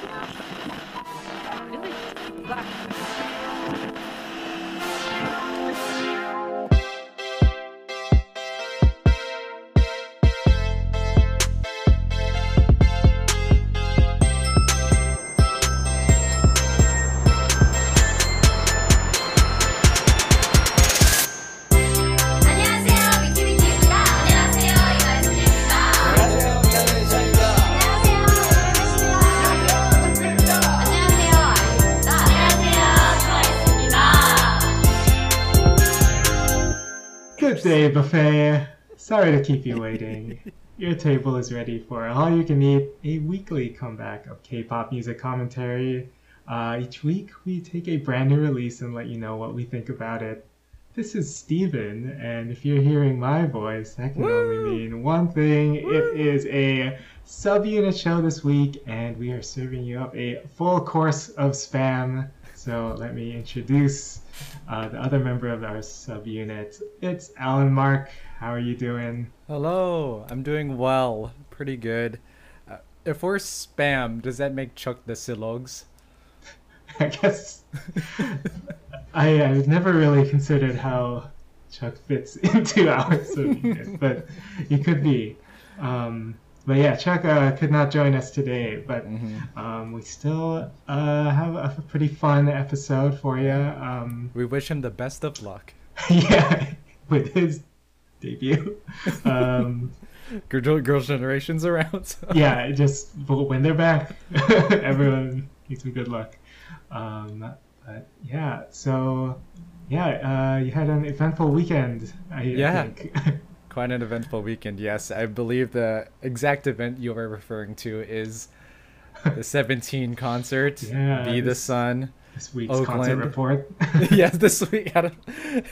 Клянусь, buffet. Sorry to keep you waiting. Your table is ready for Hallyu Can Eat, a weekly comeback of K-pop music commentary. Uh, each week, we take a brand new release and let you know what we think about it. This is Stephen, and if you're hearing my voice, that can only mean one thing. It is a subunit show this week, and we are serving you up a full course of spam. So let me introduce uh, the other member of our subunit. It's Allen Mark. How are you doing? Hello, I'm doing well. Pretty good. Uh, if we're spam, does that make Chuck the Silogs? I guess I, I've never really considered how Chuck fits into our subunit, but he could be. Um, but yeah, Chuck uh, could not join us today, but um, we still uh, have a, pretty fun episode for you. Um, We wish him the best of luck. yeah, with his debut. Um, Girl, Girls' Generation's around. so- yeah, just when they're back, everyone needs some good luck. Um, but yeah, so yeah, uh, you had an eventful weekend. I, Yeah. I think. Quite an eventful weekend, yes. I believe the exact event you were referring to is the 17 concert, Yeah, Be the Sun. this week's concert report. yes, this week out of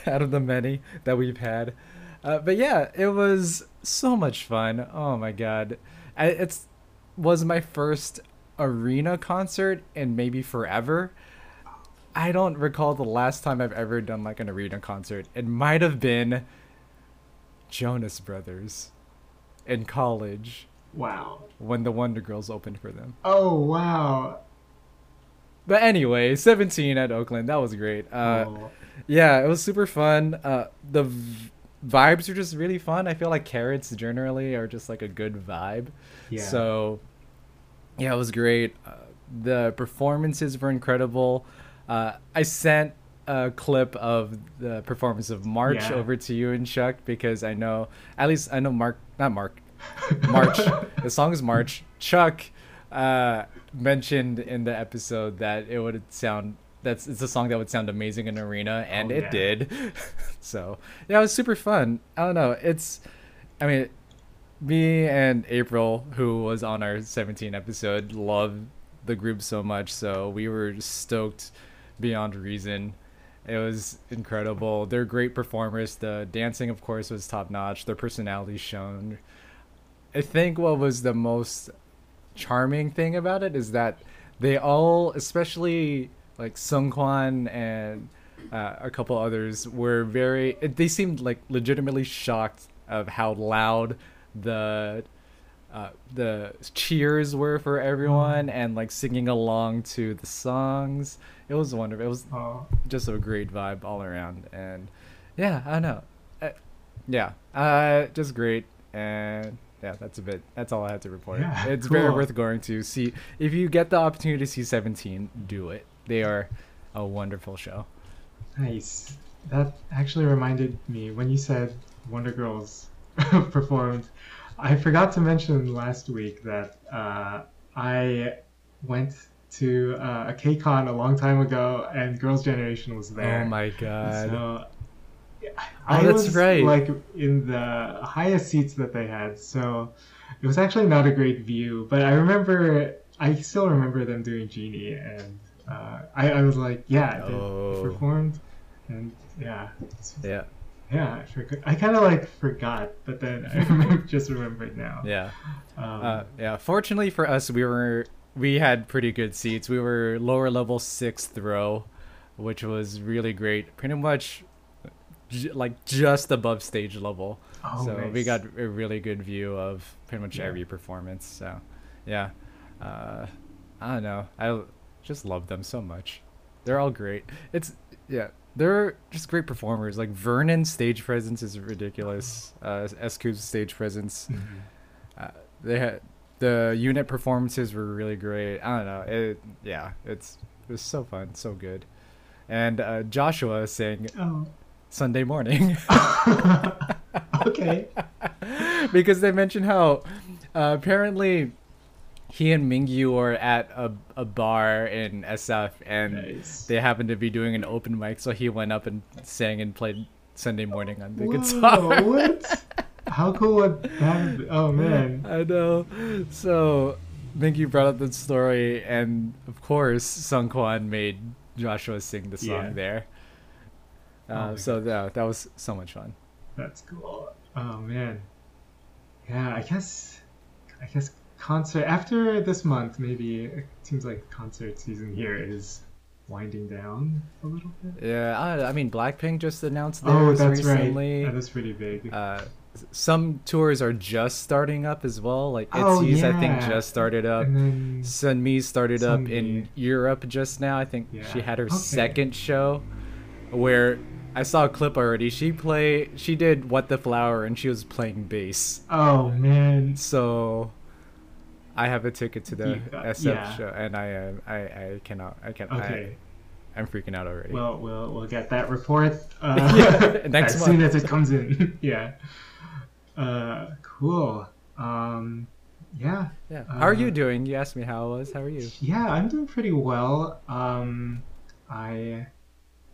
out of the many that we've had. Uh, but yeah, it was so much fun. Oh my god, I, it's was my first arena concert in maybe forever. I don't recall the last time I've ever done like an arena concert. It might have been Jonas Brothers in college wow. when the Wonder Girls opened for them. Oh wow. But anyway, 17 at Oakland, that was great. Uh, oh. Yeah, it was super fun. Uh, the v- vibes are just really fun. I feel like Carats generally are just like a good vibe. Yeah. So, yeah, it was great. Uh, the performances were incredible. Uh, I sent a clip of the performance of March Yeah. over to you and Chuck because I know, at least I know Mark, not Mark, March. the song is March. Chuck uh, mentioned in the episode that it would sound that's it's a song that would sound amazing in arena, and Oh, it yeah. did. so yeah, it was super fun. I don't know. It's, I mean, me and April, who was on our 17 episode, love the group so much, so we were stoked beyond reason. It was incredible. They're great performers. The dancing, of course, was top notch. Their personalities shown. I think what was the most charming thing about it is that they all, especially like Seungkwan and uh, a couple others, were very. They seemed like legitimately shocked of how loud the uh, the cheers were for everyone and like singing along to the songs. It was wonderful. It was Oh. just a great vibe all around and yeah i know uh, yeah uh just great and yeah that's a bit that's all i had to report Yeah, it's very worth going to see if you get the opportunity to see 17 do it they are a wonderful show Nice. That actually reminded me when you said Wonder Girls performed. I forgot to mention last week that uh, I went to uh, a KCON a long time ago, and Girls' Generation was there. oh my god So yeah, Oh, I that's was right. like in the highest seats that they had, so it was actually not a great view. But I remember, I still remember them doing Genie, and uh, I, I was like, yeah, they, they Oh. performed, and yeah, yeah yeah, I forgot. I kind of like forgot, but then I remember, just remembered now. yeah Um, uh, yeah fortunately for us we were we had pretty good seats we were lower level sixth row which was really great pretty much j- like just above stage level Oh, so we got a really good view of pretty much Yeah. every performance so yeah uh, I don't know. I just love them so much. They're all great. It's yeah, they're just great performers. Like Vernon's stage presence is ridiculous. Uh, S.Coups' stage presence. Uh, they had the unit performances were really great. I don't know. It yeah, it's it was so fun, so good. And uh, Joshua sang Oh. Sunday morning okay. because they mentioned how uh, apparently he and Mingyu were at a, a bar in SF and Nice. they happened to be doing an open mic, so he went up and sang and played Sunday morning on the guitar. Whoa, what? How cool would that been? Oh man. I know. So Mingyu brought up the story, and of course, Seungkwan made Joshua sing the song Yeah. there. Oh Uh, my so that that was so much fun. That's cool. Oh man. Yeah, I guess I guess concert after this month maybe it seems like concert season here is winding down a little bit. Yeah, I, I mean Blackpink just announced Oh, theirs that's recently. right. That is pretty big. Uh, some tours are just starting up as well. Like Oh, ITZY's, I think, just started up. Sunmi started up in Europe just now. I think she had her okay. second show, where I saw a clip already. She play, she did "What the Flower" and she was playing bass. oh man. So, I have a ticket to the got- SF yeah. show, and I, am I, I cannot, I can't, Okay. I, I'm freaking out already. Well, we'll we'll get that report uh, Yeah, next as month. soon as it comes in. yeah. Uh, cool. Um, yeah. yeah. How are you uh, doing? You asked me how I was. How are you? Yeah, I'm doing pretty well. Um, I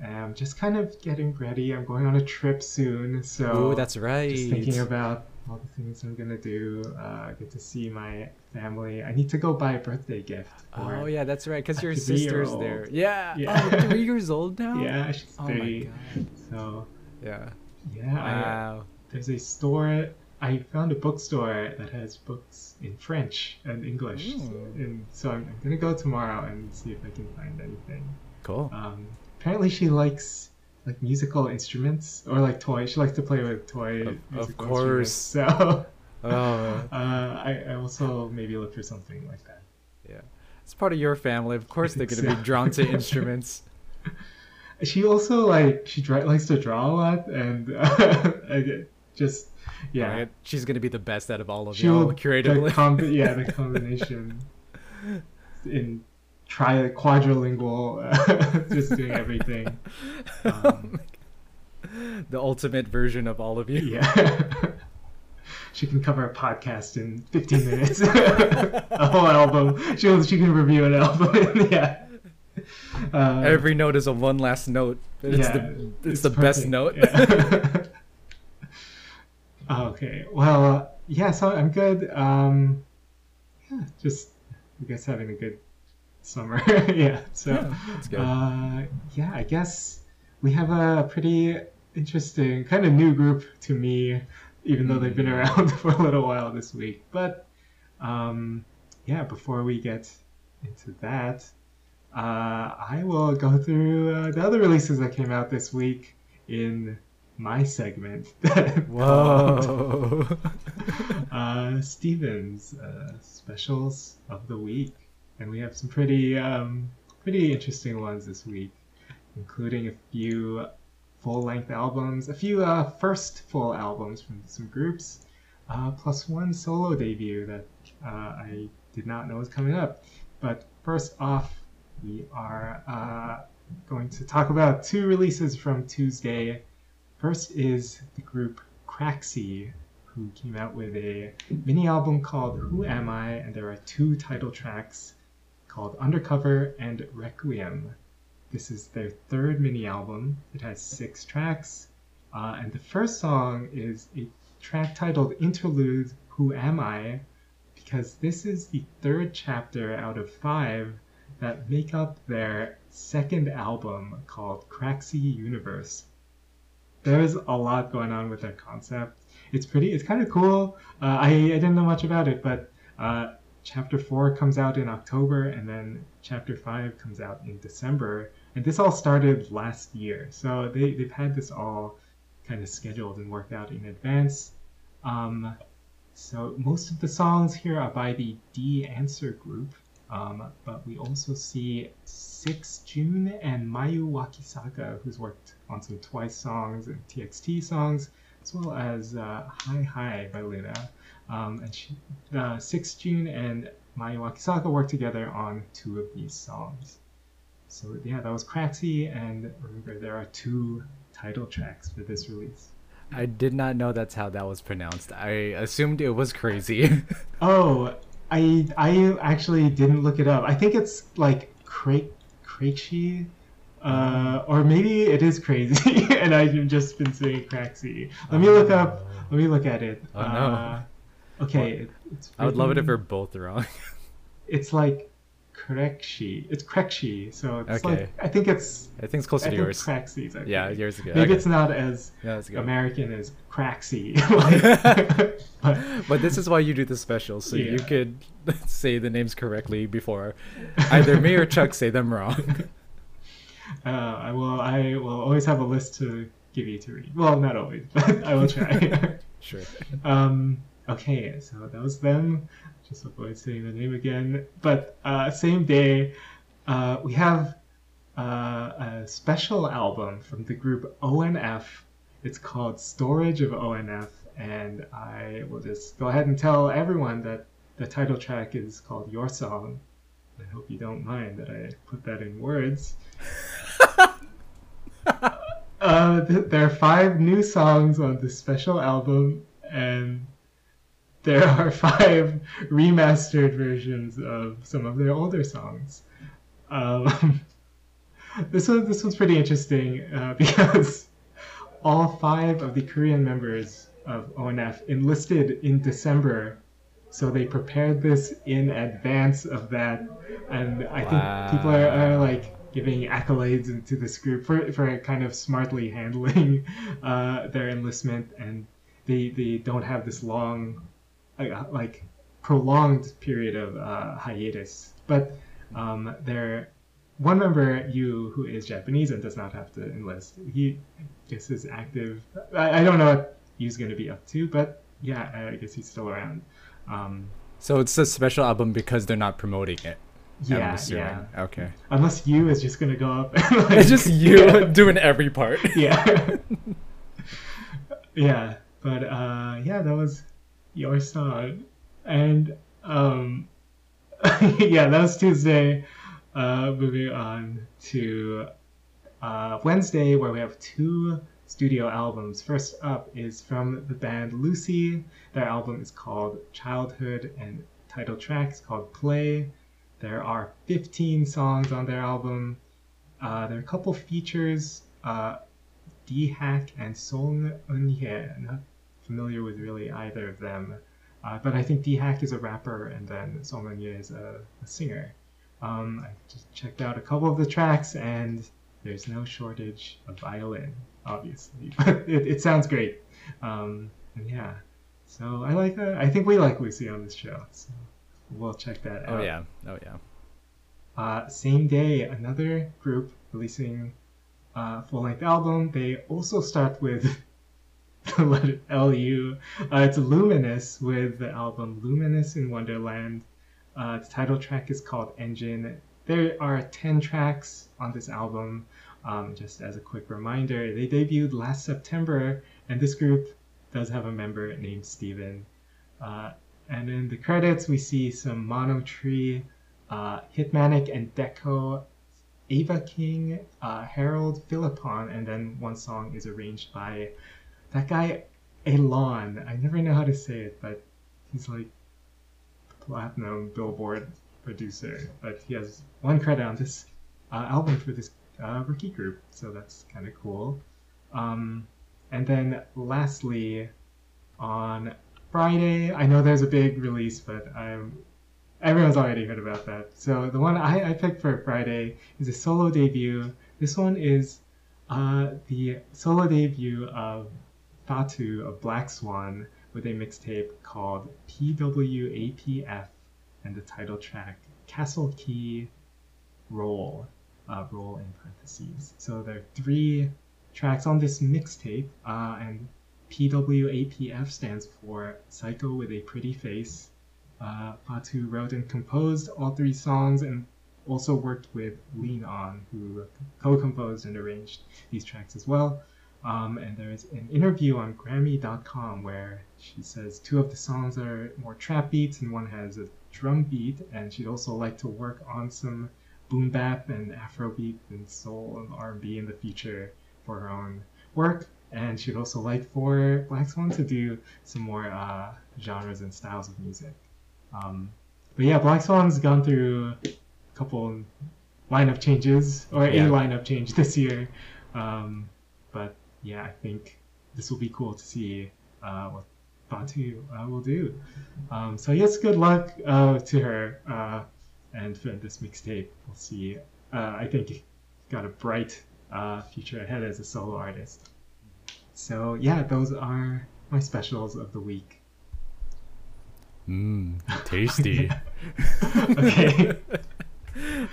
am just kind of getting ready. I'm going on a trip soon, so Oh, that's right. just thinking about all the things I'm gonna do. Uh, get to see my family. I need to go buy a birthday gift. Oh yeah, that's right. Because your sister's there. Yeah. Yeah. Oh, three years old now. Yeah, she's Oh my three. god. So Yeah. yeah, I, Wow. There's a store. I found a bookstore that has books in French and English, and so I'm, I'm gonna go tomorrow and see if I can find anything. Cool. Um, apparently, she likes like musical instruments or like toys. She likes to play with toy Of- of course. So Oh, uh, I, I also maybe look for something like that. yeah. It's part of your family. Of course, they're gonna so. be drawn to instruments. She also like she likes to draw a lot and uh, I just yeah. Right? She's gonna be the best out of all of She y'all will creatively. The combi- yeah, the combination in tri quadrilingual, uh, just doing everything. Um, the ultimate version of all of you. yeah. she can cover a podcast in 15 minutes. a whole album. She she can review an album. yeah. Uh, Every note is a one last note. It's yeah, the it's, the best note. Yeah. Okay. Well, uh, yeah. So I'm good. Um, yeah, just I guess having a good summer. yeah. So. Yeah. Uh, yeah, I guess we have a pretty interesting kind of new group to me, even though they've been Mm. around for a little while this week. But um, yeah, before we get into that, uh, I will go through uh, the other releases that came out this week in my segment. Whoa. uh, Stephens uh, specials of the week, and we have some pretty um, pretty interesting ones this week, including a few full-length albums, a few uh, first full albums from some groups, uh, plus one solo debut that uh, I did not know was coming up. But first off, we are uh, going to talk about two releases from Tuesday. First is the group Craxy, who came out with a mini album called Who Am I? And there are two title tracks called Undercover and Requiem. This is their third mini album. It has six tracks. Uh, and the first song is a track titled Interlude Who Am I? Because this is the third chapter out of five that make up their second album called Craxy Universe. There's a lot going on with that concept. It's pretty, it's kind of cool. Uh, I, I didn't know much about it, but uh, chapter four comes out in October, and then chapter five comes out in December. And this all started last year, so they, they've had this all kind of scheduled and worked out in advance. Um, so most of the songs here are by the D Answer group. Um, but we also see Six June and Mayu Wakisaka, who's worked on some Twice songs and TXT songs, as well as uh, Hi Hi by Luna. Um, and she, uh, Six June and Mayu Wakisaka worked together on two of these songs. So yeah, that was Craxy, and remember there are two title tracks for this release. I did not know that's how that was pronounced. I assumed it was crazy. Oh, I I actually didn't look it up. I think it's like Cra- Crazy, uh, or maybe it is crazy, and I've just been saying Craxy. Let me look up. Let me look at it. Oh, no. Uh, okay, it's. I would love it if we're both wrong. It's like Craxy. It's Craxy. So it's Okay. like I think it's. I think it's closer I to yours. Craxy's. I Yeah, think. yours is good. Maybe Okay. it's not as Yeah. American as Craxy. Like- but, But this is why you do the special, so you could say the names correctly before either me or Chuck say them wrong. Uh, I will. I will always have a list to give you to read. Well, not always, but I will try. sure. um, okay, so that was them. Just avoid saying the name again. But uh, same day, uh, we have uh, a special album from the group ONF. It's called Storage of ONF, and I will just go ahead and tell everyone that the title track is called Your Song. I hope you don't mind that I put that in words. Uh, th- there are five new songs on this special album, and there are five remastered versions of some of their older songs. Um, this was this was pretty interesting uh, because all five of the Korean members of ONF enlisted in December, so they prepared this in advance of that, and I think people are, are like giving accolades to this group for, for kind of smartly handling uh, their enlistment, and they they don't have this long, like prolonged period of uh, hiatus, but um, they're one member, U, who is Japanese and does not have to enlist, he I guess is active. I, I don't know what he's going to be up to, but yeah, I guess he's still around. Um, So it's a special album because they're not promoting it. Yeah, yeah. Okay. Unless U is just going to go up. And, like, It's just U doing every part. yeah. yeah, but uh, yeah, that was your song, and um, yeah, that was Tuesday. Uh, moving on to uh, Wednesday, where we have two studio albums. First up is from the band Lucy. Their album is called Childhood, and title track is called Play. There are 15 songs on their album. Uh, there are a couple features. Uh, D Hack and Song Eun-hye. Familiar with really either of them, uh, but I think D Hack is a rapper and then Eun-hye is a, a singer. Um, I just checked out a couple of the tracks and there's no shortage of violin, obviously, but it, it sounds great. Um, and yeah, so I like. Uh, I think we like Lucy on this show, so we'll check that out. Oh yeah. Oh yeah. Uh, same day, another group releasing a full length album. They also start with LU. Uh, it's Luminous with the album Luminous in Wonderland. Uh, the title track is called Engine. There are 10 tracks on this album. Um, just as a quick reminder, they debuted last September, and this group does have a member named Steven. Uh, and in the credits, we see some Mono Tree, uh, Hitmanic and Deco, Ava King, uh, Harold Philippon, and then one song is arranged by that guy Elon. I never know how to say it, but he's like platinum Billboard producer. But he has one credit on this uh, album for this uh, rookie group, so that's kind of cool. Um, and then lastly, on Friday, I know there's a big release, but I'm everyone's already heard about that. So the one I, I picked for Friday is a solo debut. This one is uh, the solo debut of Fatou of Black Swan with a mixtape called PWAPF and the title track Castle Key Roll, uh, roll in parentheses. So there are three tracks on this mixtape, uh, and PWAPF stands for Psycho with a Pretty Face. uh, Fatou wrote and composed all three songs and also worked with Lean On, who co-composed and arranged these tracks as well. Um, and there's an interview on Grammy.com where she says two of the songs are more trap beats and one has a drum beat, and she'd also like to work on some boom bap and Afrobeat and soul and R&B in the future for her own work. And she'd also like for Black Swan to do some more uh, genres and styles of music. Um, but yeah, Black Swan's gone through a couple lineup changes or Yeah. a lineup change this year. Um, yeah, I think this will be cool to see uh, what Fatou uh, will do. Um, so yes, good luck uh, to her uh, and for this mixtape. We'll see. Uh, I think she's got a bright uh, future ahead as a solo artist. So yeah, those are my specials of the week. Mmm, tasty. okay,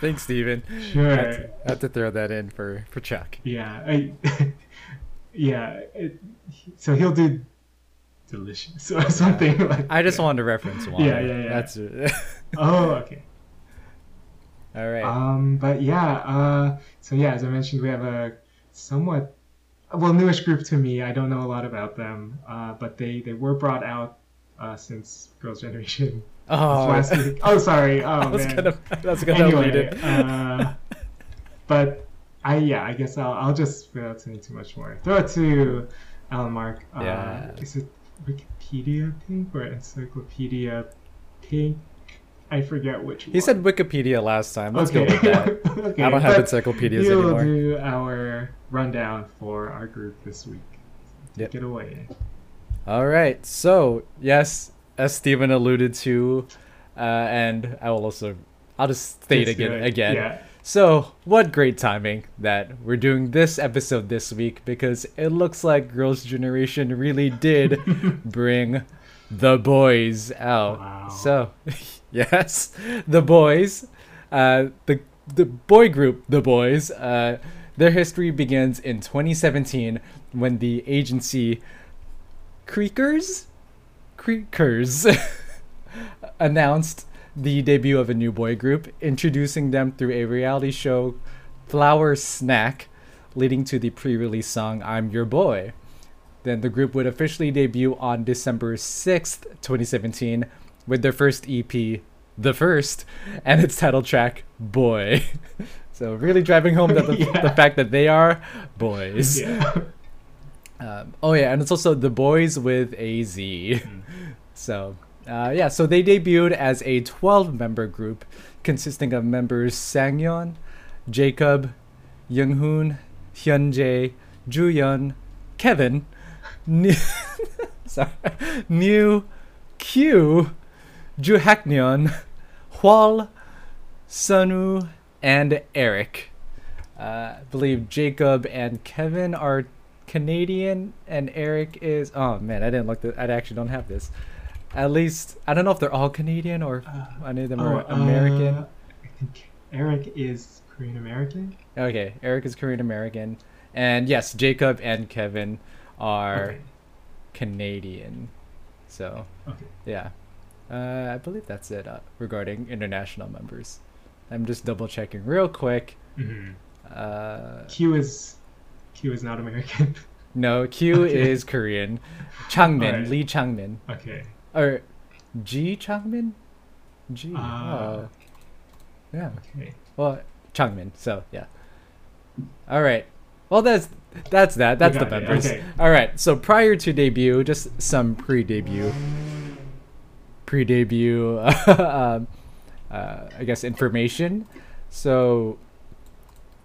Thanks, Stephen. sure. I had, to, I had to throw that in for, for Chuck. Yeah, I, yeah. It, so he'll do delicious or something like. I just that. wanted to reference one. Yeah, yeah, yeah. That's Oh, okay. all right. Um, but yeah, uh, so yeah, as I mentioned, we have a somewhat well newish group to me. I don't know a lot about them, uh, but they they were brought out uh, since Girls' Generation oh, last week. Oh, sorry. Oh I was man. gonna, was gonna anyway, it. uh, but I yeah, I guess I'll I'll just without saying too much more, throw it to Allen Mark. Uh, Yeah. Is it Wikipedia Pink or Encyclopedia Pink? I forget which. he said Wikipedia last time. Let's okay. go with that. okay. I don't have encyclopedias anymore. do our rundown for our group this week. Yep. Take it away. All right. So yes, as Stephen alluded to, uh, and I will also, I'll just state again. Again. Yeah. So what great timing that we're doing this episode this week because it looks like Girls' Generation really did bring the Boyz out. Wow. So yes, the Boyz, uh, the the boy group, the Boyz. Uh, their history begins in 2017 when the agency Creakers, Creakers announced the debut of a new boy group, introducing them through a reality show, Flower Snack, leading to the pre-release song "I'm Your Boy." Then the group would officially debut on December 6th, 2017, with their first EP, The First, and its title track, Boy. so, really driving home that the, Yeah. the fact that they are boys. Yeah. Um, oh, yeah, and it's also The Boys with a Z. So, uh, yeah, so they debuted as a 12 member group consisting of members Sangyeon, Jacob, Younghoon, Hyunjae, Juyeon, Kevin, New, sorry, New, Q, Juhaknyeon, Hwall, Sunwoo, and Eric. Uh, I believe Jacob and Kevin are Canadian, and Eric is. Oh man, I didn't look. That I actually don't have this. At least I don't know if they're all Canadian or if any of them are Oh, American. uh, I think Eric is Korean American. Okay, Eric is Korean American, and yes, Jacob and Kevin are Okay. Canadian. So Okay. yeah, uh, I believe that's it uh, regarding international members. I'm just double checking real quick. hmm Uh, Q is Q is not American. no, Q Okay. is Korean. Changmin, Alright. Lee Changmin, okay. Or Ji Changmin, Ji. Ah. oh. Yeah. Okay. Well, Changmin. So yeah. All right. Well, that's that's that. That's the members. okay. All right. So prior to debut, just some pre-debut, pre-debut, um, uh, I guess information. So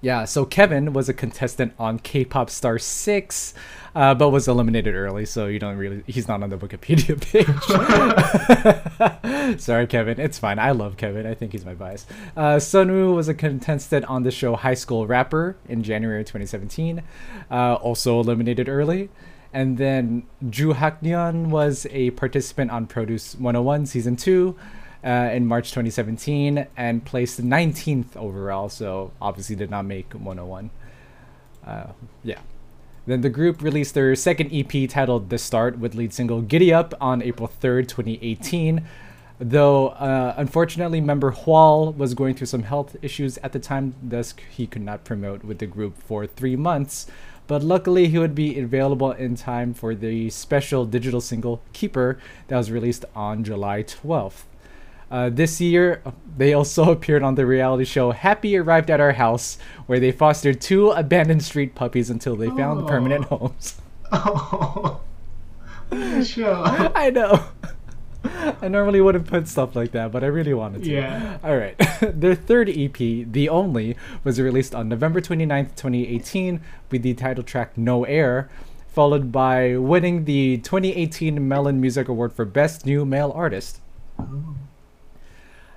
yeah. So Kevin was a contestant on K-pop Star Six. Uh, but was eliminated early, so you don't really. He's not on the Wikipedia page. Sorry, Kevin. It's fine. I love Kevin. I think he's my bias. Uh, Sunwoo was a contestant on the show High School Rapper in January 2017, uh, also eliminated early. And then Ju Haknyeon was a participant on Produce 101 Season 2 uh, in March 2017 and placed 19th overall, so obviously did not make 101. Uh, yeah. Then the group released their second EP titled The Start with lead single Giddy Up on April 3rd, 2018. Though, uh, unfortunately, member Hwall was going through some health issues at the time, thus he could not promote with the group for three months. But luckily, he would be available in time for the special digital single Keeper that was released on July 12th. Uh, this year, they also appeared on the reality show Happy Arrived at Our House, where they fostered two abandoned street puppies until they found Oh. permanent homes. Oh, show. I know. I normally wouldn't put stuff like that, but I really wanted to. Yeah. All right. Their third EP, The Only, was released on November 29th, 2018, with the title track No Air, followed by winning the 2018 Melon Music Award for Best New Male Artist.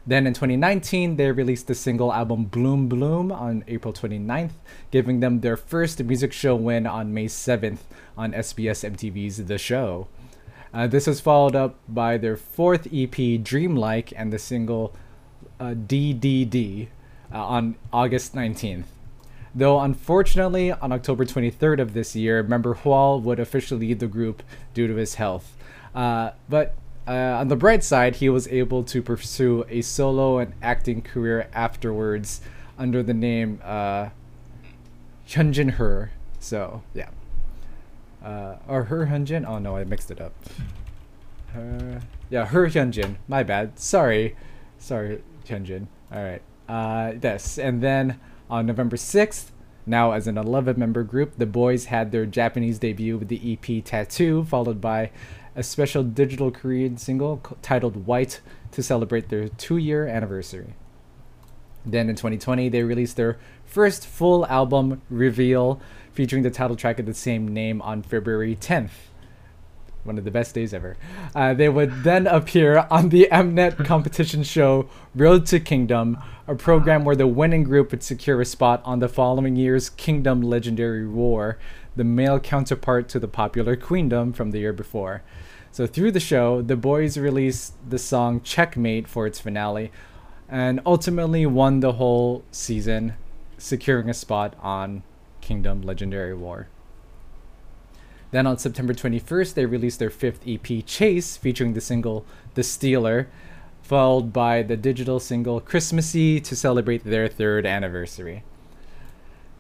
Then in 2019, they released the single album Bloom Bloom on April 29th, giving them their first music show win on May 7th on SBS MTV's The Show. Uh, this was followed up by their fourth EP, Dreamlike, and the single uh, DDD uh, on August 19th. Though unfortunately, on October 23rd of this year, member Hwall would officially leave the group due to his health. Uh, but uh, on the bright side, he was able to pursue a solo and acting career afterwards under the name uh, Hyunjin Her. So, yeah. Uh, or Her Hyunjin? Oh no, I mixed it up. Her, yeah, Her Hyunjin. My bad. Sorry. Sorry, Hyunjin. Alright. Uh, yes, and then on November 6th, now as an 11 member group, the Boyz had their Japanese debut with the EP Tattoo, followed by a special digital Korean single titled White to celebrate their two year anniversary. Then in 2020, they released their first full album, Reveal, featuring the title track of the same name on February 10th. One of the best days ever. Uh, they would then appear on the Mnet competition show Road to Kingdom, a program where the winning group would secure a spot on the following year's Kingdom Legendary War, the male counterpart to the popular Queendom from the year before. So through the show, the Boyz released the song Checkmate for its finale, and ultimately won the whole season, securing a spot on Kingdom Legendary War. Then on September 21st, they released their fifth EP, Chase, featuring the single The Stealer, followed by the digital single Christmassy to celebrate their third anniversary.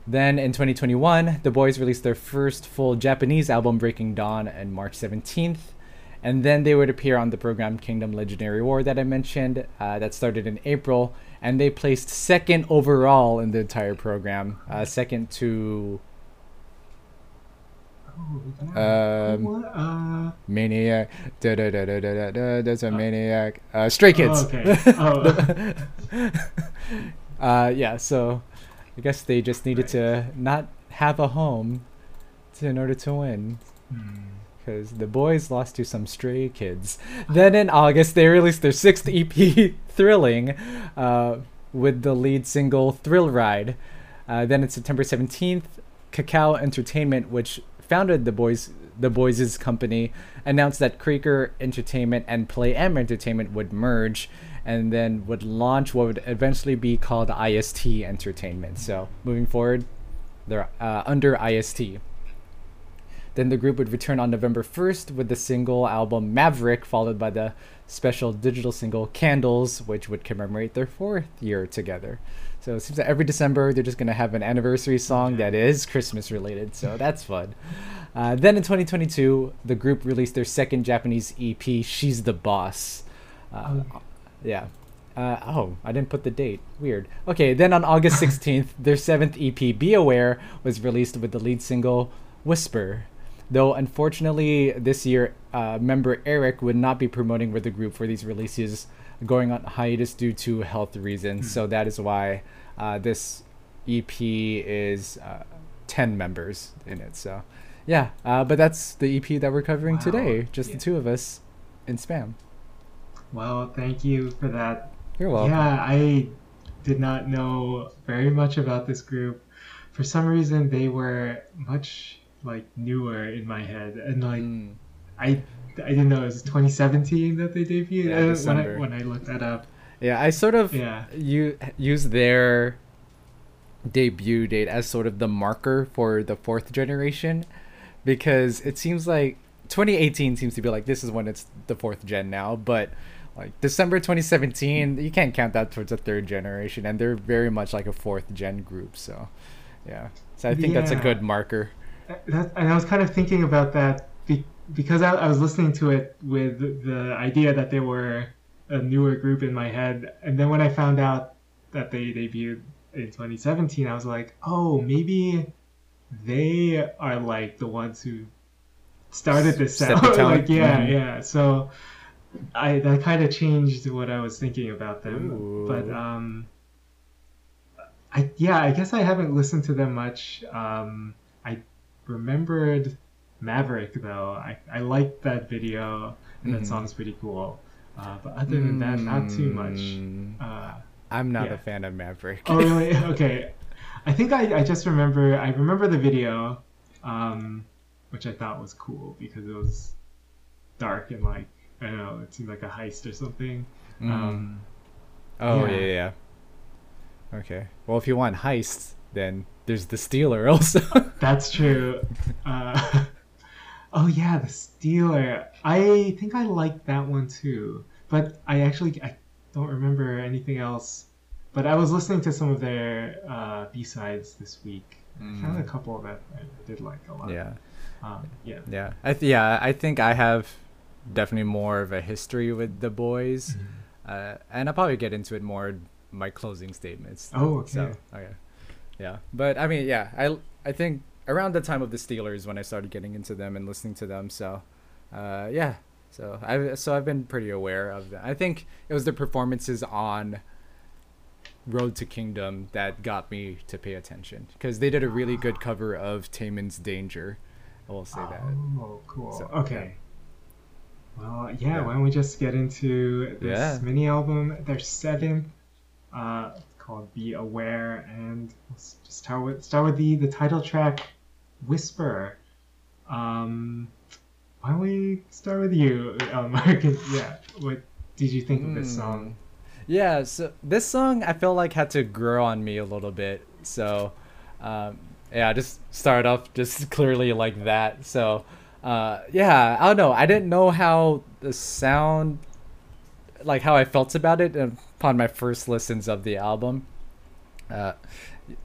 Then in 2021, the Boyz released their first full Japanese album, Breaking Dawn, on March 17th. And then they would appear on the program Kingdom Legendary War that I mentioned, uh, that started in April. And they placed second overall in the entire program, uh, second to Oh, Um, what? Uh, Maniac. Da da da da da da. That's a maniac. Uh, Stray Kids. Oh, okay. Oh. uh, yeah. So, I guess they just needed to not have a home, to, in order to win. hmm. Because the Boyz lost to some stray kids. Then in August, they released their sixth EP, Thrilling, uh, with the lead single Thrill Ride. Uh, then in September 17th, Kakao Entertainment, which founded the Boyz the Boyz' company, announced that Cre.ker Entertainment and Play M Entertainment would merge and then would launch what would eventually be called IST Entertainment. So moving forward, they're uh, under IST. Then the group would return on November 1st with the single album Maverick, followed by the special digital single Candles, which would commemorate their fourth year together. So it seems that every December they're just going to have an anniversary song that is Christmas related. So that's fun. Uh, then in 2022, the group released their second Japanese EP, She's the Boss. Uh, yeah. Uh, oh, I didn't put the date. Weird. Okay, then on August 16th, their seventh EP, Be Aware, was released with the lead single, Whisper. Though unfortunately, this year, uh, member Eric would not be promoting with the group for these releases, going on hiatus due to health reasons. So that is why uh, this EP is uh, 10 members in it. So, yeah, uh, but that's the EP that we're covering Wow. today, just Yeah. the two of us in spam. Well, thank you for that. You're welcome. Yeah, I did not know very much about this group. For some reason, they were much like newer in my head, and like Mm. I, I didn't know it was 2017 that they debuted. Yeah, when I when I looked that up. Yeah, I sort of Yeah. you use their debut date as sort of the marker for the fourth generation because it seems like 2018 seems to be like this is when it's the fourth gen now, but like December 2017. You can't count that towards a third generation, and they're very much like a fourth gen group. So, yeah. So I think that's a good marker. That, and I was kind of thinking about that be, because I, I was listening to it with the idea that they were a newer group in my head, and then when I found out that they debuted in 2017, I was like, oh, maybe they are like the ones who started this Set sound. like, yeah, Mhm. yeah. So I that kind of changed what I was thinking about them. Ooh. But um, I yeah, I guess I haven't listened to them much. Um, remembered Maverick though. I I liked that video and Mhm. that song's pretty cool. Uh, but other than that, not too much. Mm, Uh, I'm not yeah. a fan of Maverick. oh really? Okay. I think I, I just remember I remember the video, um, which I thought was cool because it was dark and like I don't know, it seemed like a heist or something. Mm. Um, oh yeah. yeah, yeah. Okay. Well, if you want heists, then there's the Stealer also. That's true. Uh, oh yeah, the Stealer. I think I liked that one too, but I actually I don't remember anything else. But I was listening to some of their uh, B sides this week. I found a couple that I did like a lot. Mm. yeah. Um, yeah. Yeah, I th- yeah, I think I have definitely more of a history with the Boyz, Mm-hmm. uh, and I'll probably get into it more in my closing statements. Oh, So, okay. Yeah, but I mean, yeah, I I think around the time of the Stealers when I started getting into them and listening to them. So, uh, yeah, so I so I've been pretty aware of that. I think it was the performances on Road to Kingdom that got me to pay attention because they did a really good cover of Taemin's Danger. I will say that. Oh, cool. So, okay. Well, yeah, Yeah. Why don't we just get into this Yeah. mini album? Their seventh, uh, called "Be Aware," and let's just start with start with the the title track, "Whisper." Um, why don't we start with you, Elmar? 'Cause, yeah, what did you think of this song? Yeah, so this song I feel like had to grow on me a little bit. So, um, yeah, just start off just clearly like that. So, uh, yeah, I don't know. I didn't know how the sound, like how I felt about it upon my first listens of the album. Uh,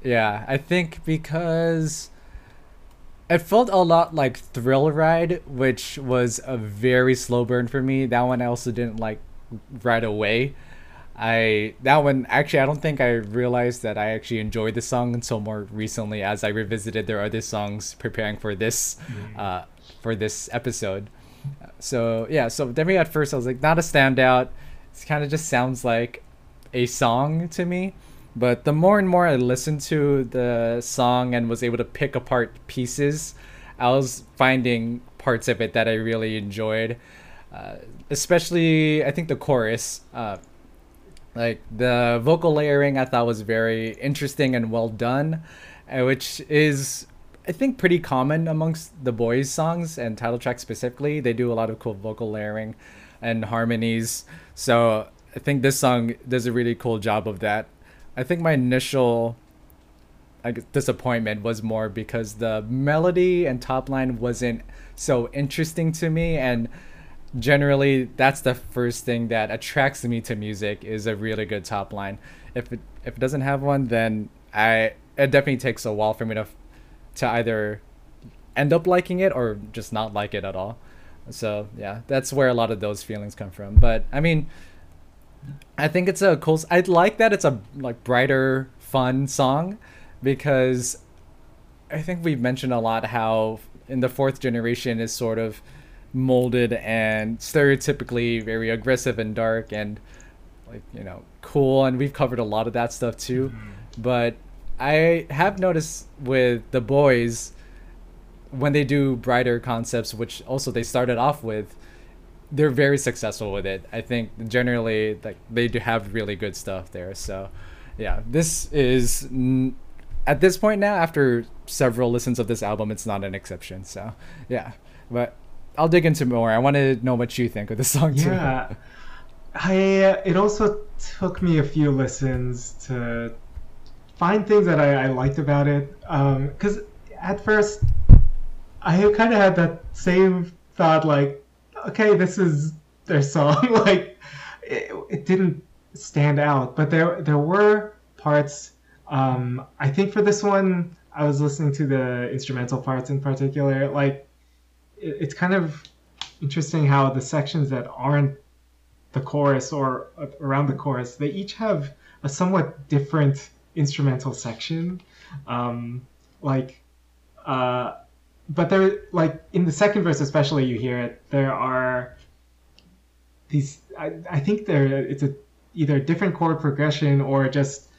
yeah, I think because it felt a lot like Thrill Ride, which was a very slow burn for me. That one I also didn't like right away. I that one actually I don't think I realized that I actually enjoyed the song until more recently as I revisited their other songs preparing for this uh for this episode. So yeah, so definitely at first I was like not a standout. It kind of just sounds like a song to me. But the more and more I listened to the song and was able to pick apart pieces, I was finding parts of it that I really enjoyed. Uh, especially, I think the chorus. Uh, like the vocal layering, I thought was very interesting and well done, uh, which is, I think, pretty common amongst the Boyz' songs and title tracks specifically. They do a lot of cool vocal layering and harmonies. So I think this song does a really cool job of that. I think my initial guess, disappointment was more because the melody and top line wasn't so interesting to me and generally that's the first thing that attracts me to music is a really good top line if it if it doesn't have one then i it definitely takes a while for me to to either end up liking it or just not like it at all so yeah that's where a lot of those feelings come from but i mean I think it's a cool. I like that it's a like brighter, fun song, because I think we've mentioned a lot how in the fourth generation is sort of molded and stereotypically very aggressive and dark and like you know cool, and we've covered a lot of that stuff too. Mm-hmm. But I have noticed with the Boyz when they do brighter concepts, which also they started off with they're very successful with it. I think generally like they do have really good stuff there. So yeah, this is at this point now after several listens of this album, it's not an exception. So yeah, but I'll dig into more. I want to know what you think of the song too. Yeah, I. It also took me a few listens to find things that I, I liked about it. Um, because at first, I kind of had that same thought, like, okay, this is their song. like, it, it didn't stand out, but there there were parts. Um, I think for this one, I was listening to the instrumental parts in particular. Like, it, it's kind of interesting how the sections that aren't the chorus or around the chorus, they each have a somewhat different instrumental section. Um, like, uh, but there, like in the second verse especially, you hear it. There are these. I, I think there it's a either a different chord progression or just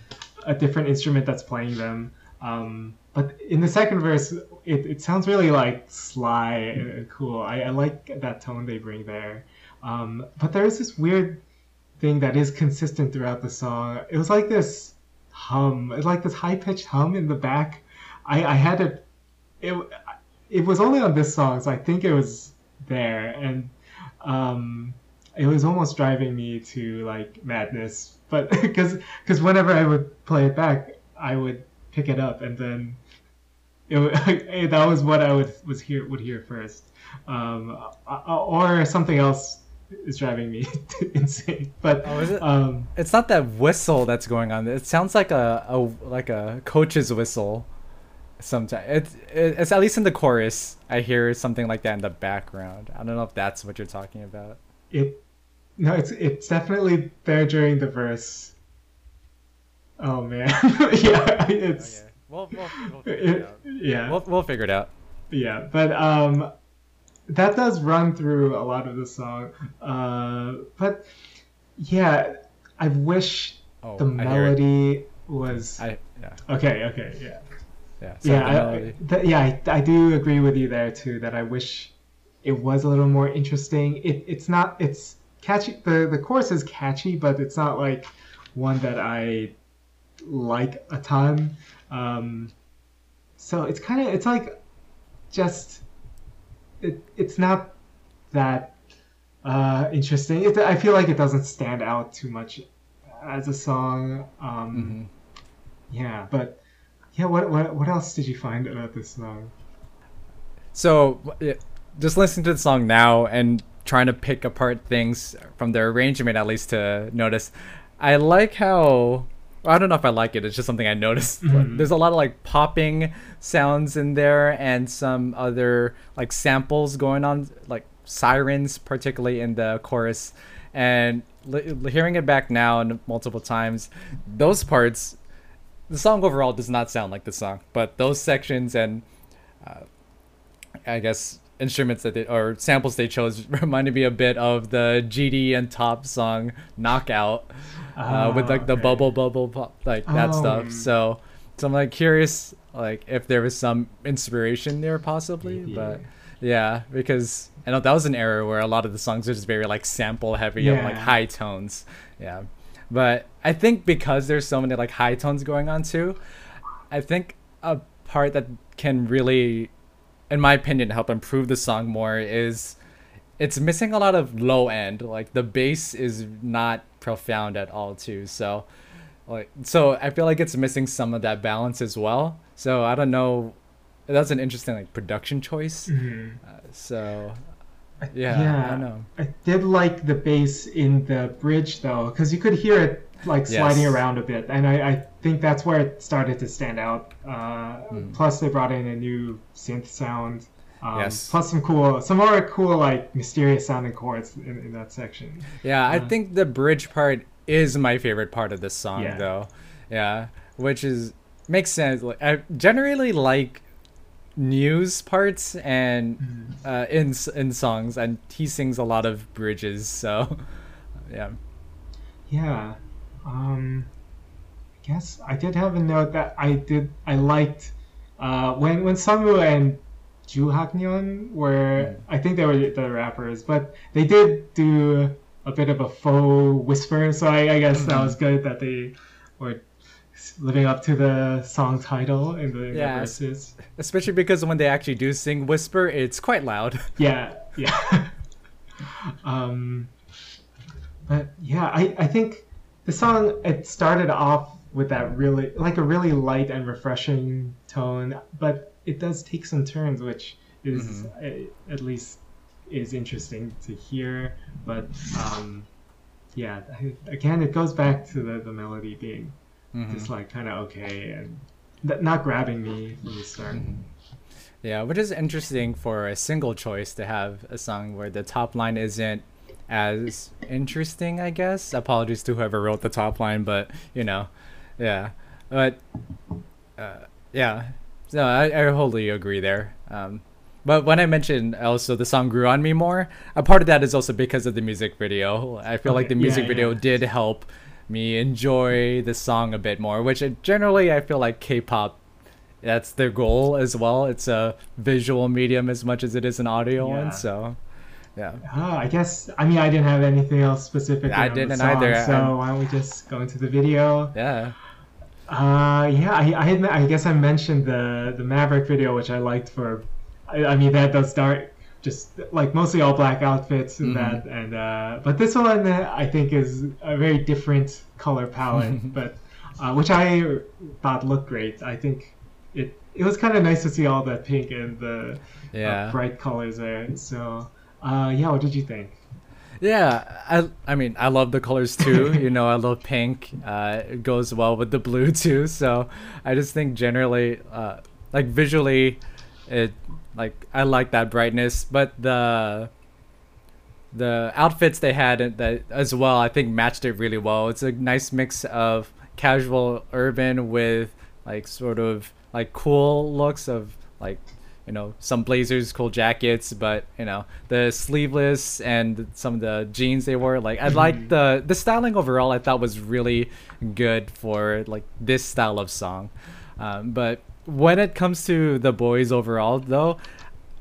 a different instrument that's playing them. Um, but in the second verse, it, it sounds really like sly and cool. I, I like that tone they bring there. Um, but there is this weird thing that is consistent throughout the song. It was like this hum, it's like this high pitched hum in the back. I, I had it, it, it was only on this song, so I think it was there, and um, it was almost driving me to like madness. But because because whenever I would play it back, I would pick it up, and then it, that was what I would was hear would hear first, um, or something else is driving me insane. But Oh, it? um, It's not that whistle that's going on. It sounds like a, a like a coach's whistle. Sometimes it's it's at least in the chorus. I hear something like that in the background. I don't know if that's what you're talking about. it no, it's it's definitely there during the verse. Oh man, yeah, it's Okay. We'll, we'll, we'll figure it it, out. yeah. We'll, we'll figure it out. Yeah, but um, that does run through a lot of the song. Uh, but yeah, I wish Oh, the I melody was I yeah okay. Okay, yeah, yeah. Yeah, I, th- yeah. I, I do agree with you there too. That I wish it was a little more interesting. It it's not. It's catchy. The the chorus is catchy, but it's not like one that I like a ton. Um, so it's kind of it's like just it it's not that uh, interesting. It, I feel like it doesn't stand out too much as a song. Um, Mhm. Yeah, but yeah, what what what else did you find about this song? So just listening to the song now and trying to pick apart things from their arrangement at least to notice. I like how I don't know if I like it. It's just something I noticed. Mhm. There's a lot of like popping sounds in there and some other like samples going on, like sirens, particularly in the chorus. And hearing it back now and multiple times, those parts, the song overall does not sound like the song, but those sections and I guess instruments that they or samples they chose reminded me a bit of the GD and Top song "Knockout" uh, with like the okay. bubble bubble pop, like that Oh. stuff. So, so I'm like curious, like if there was some inspiration there possibly, Maybe. but yeah, because I know that was an era where a lot of the songs are just very like sample heavy and like high tones. Yeah, but I think because there's so many like high tones going on too, I think a part that can really, in my opinion, help improve the song more is it's missing a lot of low end. Like the bass is not profound at all too. So like so I feel like it's missing some of that balance as well. So I don't know. That's an interesting like production choice. Mhm. Uh, so I- yeah, I know. I did like the bass in the bridge though, because you could hear it like sliding Yes. around a bit, and I, I think that's where it started to stand out. Uh, Hmm. Plus, they brought in a new synth sound. Um, Yes. Plus some cool, some more cool like mysterious sounding chords in, in that section. Yeah, I Uh, think the bridge part is my favorite part of this song, Yeah. though. Yeah, which is makes sense. Like, I generally like New's parts and Mm-hmm. uh, in in songs, and he sings a lot of bridges. So, yeah. Yeah. Um, I guess I did have a note that I did I liked uh, when when Sunwoo and Ju Haknyeon were I think they were the rappers, but they did do a bit of a faux whisper, so I, I guess that was good that they were living up to the song title in the, Yeah. verses. Especially because when they actually do sing whisper, it's quite loud. Yeah, yeah. um, but yeah, I, I think the song it started off with that really like a really light and refreshing tone, but it does take some turns, which is uh, at least is interesting to hear. But um, yeah, I- again, it goes back to the, the melody being Mhm. just like kind of okay and th- not grabbing me from the start. Mm-hmm. Yeah, which is interesting for a single choice to have a song where the top line isn't as interesting, I guess. Apologies to whoever wrote the top line, but you know, yeah. But uh, yeah, no, I, I wholly agree there. Um, but when I mentioned also the song grew on me more, a part of that is also because of the music video. I feel like the music yeah, video yeah. did help me enjoy the song a bit more, which generally I feel like K-pop that's their goal as well. It's a visual medium as much as it is an audio Yeah. one. So, yeah. Ah, I guess I mean I didn't have anything else specific. I didn't song, either. So I'm- why don't we just go into the video? Yeah. Uh, yeah, I, I, had, I guess I mentioned the the Maverick video, which I liked for. I, I mean, that does start just like mostly all black outfits and Mhm. that, and uh, but this one uh, I think is a very different color palette, but uh, which I thought looked great. I think it it was kind of nice to see all that pink and the uh, bright colors there. So, uh, yeah, what did you think? Yeah, I I mean I love the colors too. you know, I love pink. Uh, it goes well with the blue too. So I just think generally, uh, like visually, it like I like that brightness. But the the outfits they had that as well, I think matched it really well. It's a nice mix of casual urban with like sort of like cool looks of like you know some blazers cool jackets but you know the sleeveless and some of the jeans they wore like i like the the styling overall i thought was really good for like this style of song um, but when it comes to the Boyz overall though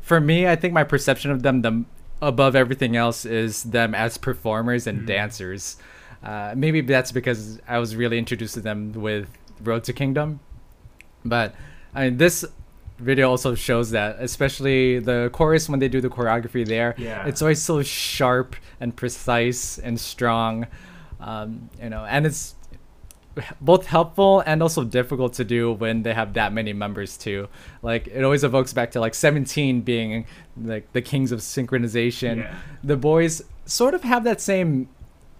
for me i think my perception of them the above everything else is them as performers and dancers uh, maybe that's because i was really introduced to them with road to kingdom but I mean, this video also shows that, especially the chorus when they do the choreography there. Yeah. It's always so sharp and precise and strong, um, you know, and it's both helpful and also difficult to do when they have that many members too. Like it always evokes back to like 17 being like the kings of synchronization. Yeah. The Boyz sort of have that same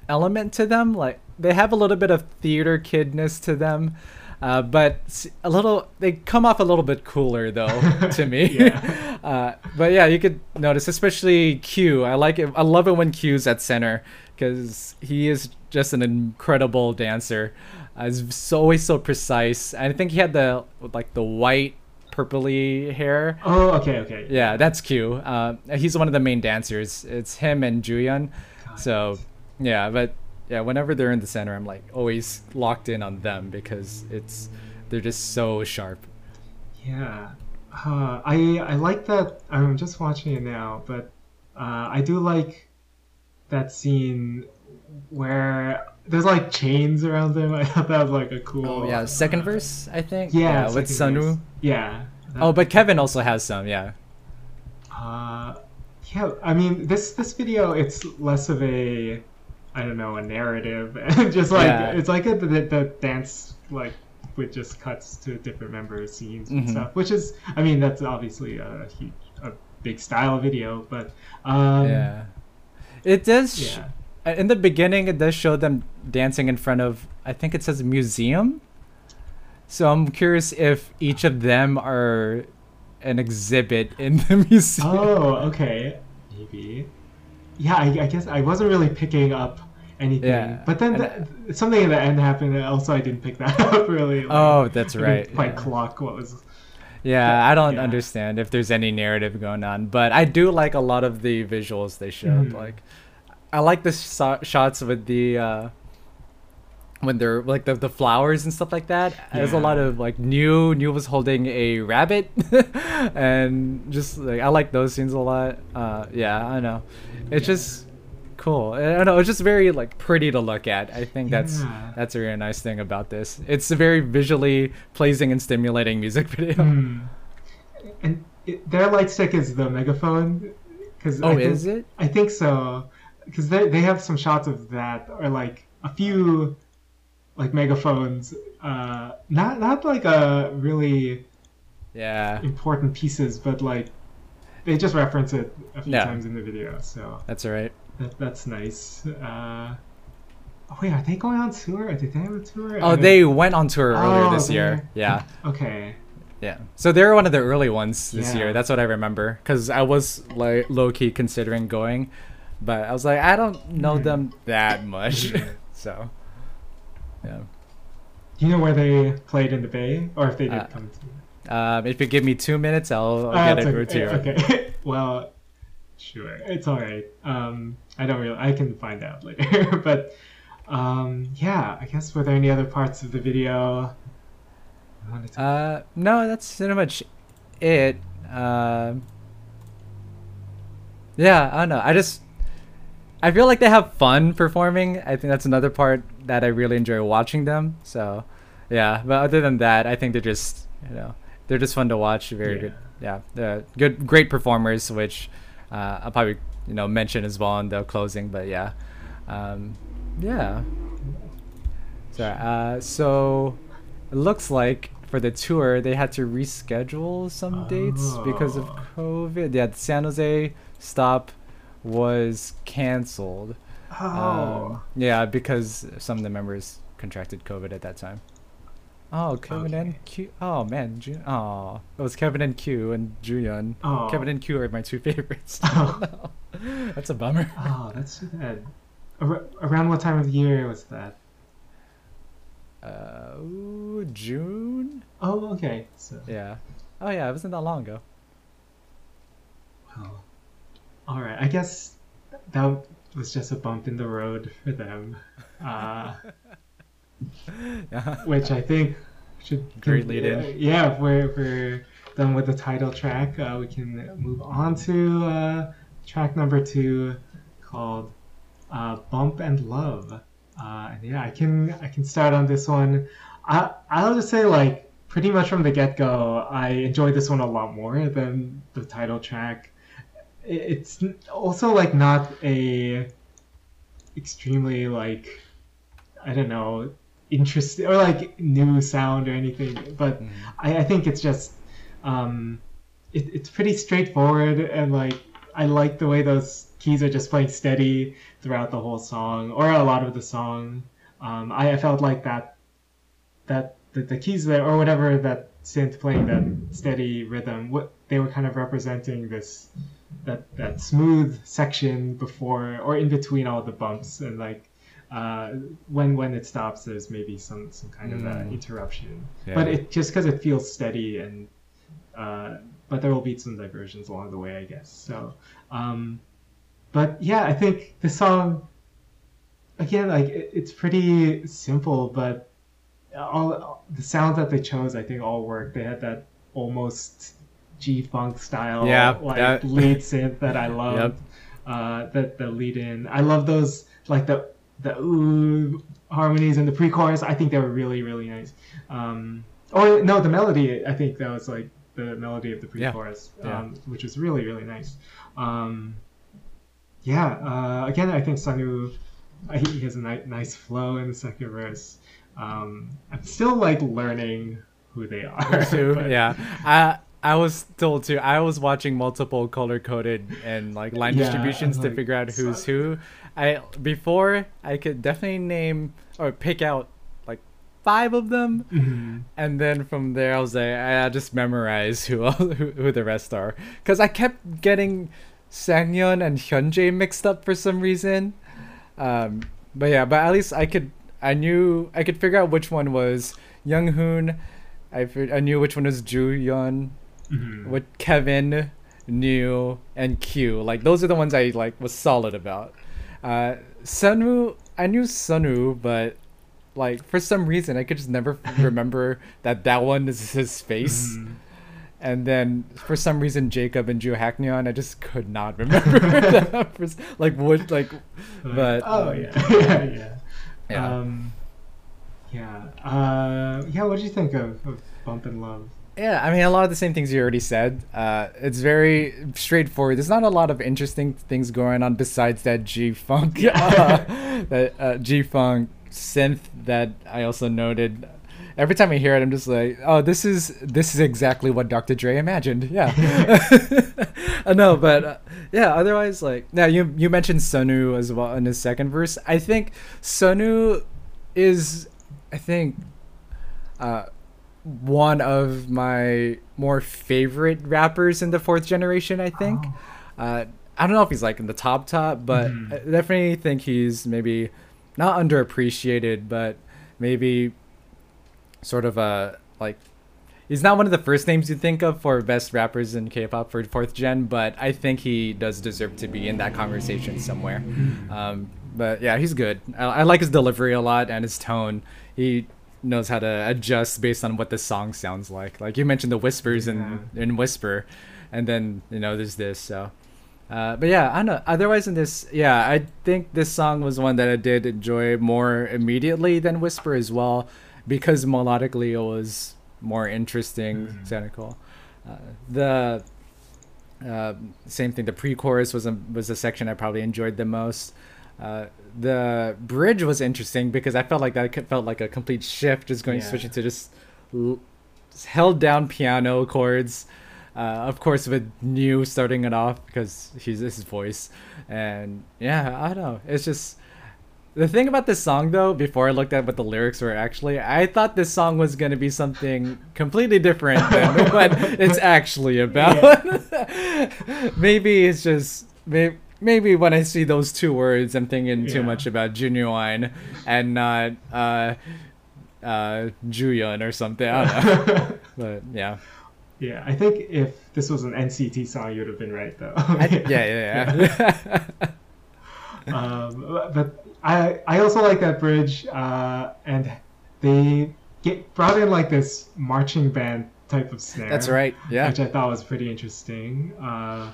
element to them. Like they have a little bit of theater kidness to them. Uh, but a little, they come off a little bit cooler though to me. Yeah. uh, but yeah, you could notice, especially Q. I like it. I love it when Q's at center because he is just an incredible dancer. Uh, he's so, always so precise. I think he had the like the white, purpley hair. Oh, okay, okay. Yeah, that's Q. Uh, he's one of the main dancers. It's him and Juyeon. So, yeah, but yeah, whenever they're in the center, I'm like always locked in on them because it's they're just so sharp. Yeah, uh, I I like that. I'm just watching it now, but uh, I do like that scene where there's like chains around them. I thought that was like a cool. Oh yeah, second uh, verse I think. Yeah, with second. Sunwoo. Yeah. Oh, but Kevin also has some. Yeah. Uh, yeah. I mean, this this video it's less of a I don't know a narrative, and just like Yeah. it's like a, the, the dance like with just cuts to different member scenes and Mhm. stuff, which is I mean that's obviously a huge a big style video, but um, yeah. It does. sh- yeah. uh, in the beginning, it does show them dancing in front of. I think it says museum. So I'm curious if each of them are an exhibit in the museum. Oh, okay, maybe. Yeah, I, I guess I wasn't really picking up anything, Yeah, but then the, something in the end happened. and Also, I didn't pick that up really. like, Oh, that's I didn't right. Quite yeah. clock what was. Yeah, I don't yeah. understand if there's any narrative going on, but I do like a lot of the visuals they showed. Mhm. Like, I like the so- shots with the uh, when they're like the, the flowers and stuff like that. There's a lot of like new new was holding a rabbit, and just like I like those scenes a lot. Uh, yeah, I know. It's Yeah. just cool. I don't know. It's just very like pretty to look at. I think that's Yeah. that's a really nice thing about this. It's a very visually pleasing and stimulating music video. Hmm. And it, their light stick is the megaphone. Cause Oh, I think, is it? I think so. Because they they have some shots of that, or like a few, like megaphones. Uh, not not like a really Yeah, important pieces, but like they just reference it a few times in the video, so that's all right. That, that's nice. Uh, Oh, wait, are they going on tour? Did they have a tour? Oh, they went on tour earlier Oh, this year. Yeah. Okay. Yeah. So they were one of the early ones this Yeah. year. That's what I remember. Because I was like low key considering going, but I was like, I don't know Mhm. them that much. So, yeah. Do you know where they played in the Bay, or if they did Uh, come to? Um, if you give me two minutes, I'll, I'll Ah, get it okay. to you. Okay. well, sure. It's all right. Um, I don't really. I can find out later. but um, yeah, I guess were there any other parts of the video? I wanted to- Uh, no, that's pretty much it. Um, yeah, I don't know. I just I feel like they have fun performing. I think that's another part that I really enjoy watching them. So, yeah. But other than that, I think they're just you know they're just fun to watch. Very Yeah. good. Yeah, they're good, great performers, which uh, I'll probably you know mention as well in the closing. But yeah, um, yeah. So, uh, so it looks like for the tour they had to reschedule some dates because of Oh. COVID. Yeah, the San Jose stop was canceled. oh. Um, yeah, because some of the members contracted COVID at that time. Oh, Kevin and Q. Oh man, Ju- oh, it was Kevin and Q and Juyeon. Oh. Kevin and Q are my two favorites. Oh. That's a bummer. oh, that's too bad. Ar- around what time of the year was that? Uh, ooh, June. Oh, okay. So, Yeah. Oh yeah, it wasn't that long ago. well, all right. I guess that was just a bump in the road for them. Uh, yeah. which I think should Great lead in. Yeah, if we're, if we're done with the title track, uh, we can move on to uh, track number two called uh, "Bump and Love." Uh, and yeah, I can I can start on this one. I I'll just say like pretty much from the get go, I enjoyed this one a lot more than the title track. It's also like not a extremely like I don't know interesting or like new sound or anything, but Mm. I, I think it's just um, it, it's pretty straightforward and like I like the way those keys are just playing steady throughout the whole song or a lot of the song. Um, I, I felt like that that the, the keys there or whatever that synth playing that steady rhythm, what they were kind of representing this that that smooth section before or in between all the bumps and like uh, when when it stops there's maybe some some kind of uh, Mm. interruption. Yeah. but it just because it feels steady and uh, but there will be some diversions along the way i guess. So um, but yeah i think the song again like it, it's pretty simple but all the sounds that they chose i think all work. They had that almost g-funk style Yeah, like lead synth that i loved uh, that the lead in. I love those like the the ooh harmonies and the pre-chorus i think they were really really nice um, or no the melody i think that was like the melody of the pre-chorus Yeah. um, which was really really nice um, yeah uh, again i think Sunwoo uh, he has a ni- nice flow in the second verse um, i'm still like learning who they are too. but- Yeah. I I was told too. I was watching multiple color coded and like line Yeah, distributions I'm to figure out who's son. who. I before I could definitely name or pick out like five of them, Mhm. and then from there I was like, I just memorize who else, who, who the rest are, because I kept getting Sangyeon and Hyunjae mixed up for some reason. Um, but yeah, but at least I could I knew I could figure out which one was Younghoon. I I knew which one was Juyeon, Mhm. what Kevin, New, and Q. Like those are the ones I like was solid about. Uh, Sunwoo, I knew Sunwoo, but like for some reason I could just never remember that that one is his face. Mhm. And then for some reason Jacob and Ju Haknyeon, I just could not remember that. for like what like, but oh um, yeah yeah yeah yeah. Um, yeah. Uh, yeah. What did you think of, of Bump and Love? Yeah, I mean, a lot of the same things you already said. Uh, it's very straightforward. There's not a lot of interesting things going on besides that G funk, uh, that uh, G funk synth that I also noted. Every time I hear it, I'm just like, oh, this is this is exactly what Dr. Dre imagined. Yeah, uh, no, but uh, yeah. Otherwise, like now you you mentioned Sunwoo as well in his second verse. I think Sunwoo is, I think, uh, one of my more favorite rappers in the fourth generation. I think. Oh. Uh, I don't know if he's like in the top top, but Mhm. I definitely think he's maybe not underappreciated, but maybe sort of a like he's not one of the first names you think of for best rappers in K-pop for fourth gen, but I think he does deserve to be in that conversation somewhere. Um, but yeah, he's good. I, I like his delivery a lot and his tone. He knows how to adjust based on what the song sounds like. Like you mentioned the whispers in in Whisper, and then you know there's this. So, uh, but yeah, I don't know. Otherwise, in this, yeah, I think this song was one that I did enjoy more immediately than Whisper as well, because melodically it was more interesting, Mhm. sounded cool. Uh, the uh, same thing. The pre-chorus was a, was a section I probably enjoyed the most. Uh, the bridge was interesting because I felt like that felt like a complete shift, just going Yeah. switching to just, just held down piano chords. Uh, of course, with New starting it off because he's his voice, and yeah, I don't know. It's just the thing about this song though. Before I looked at what the lyrics were actually, I thought this song was gonna be something completely different than what it's actually about. maybe it's just maybe. Maybe when I see those two words, I'm thinking too Yeah. much about genuine and not uh, uh, Juyeon or something. I don't know. but yeah. yeah, I think if this was an NCT song, you would have been right though. I, yeah, yeah, yeah. um, but I I also like that bridge, uh, and they get brought in like this marching band type of snare. That's right. Yeah. which I thought was pretty interesting. Uh,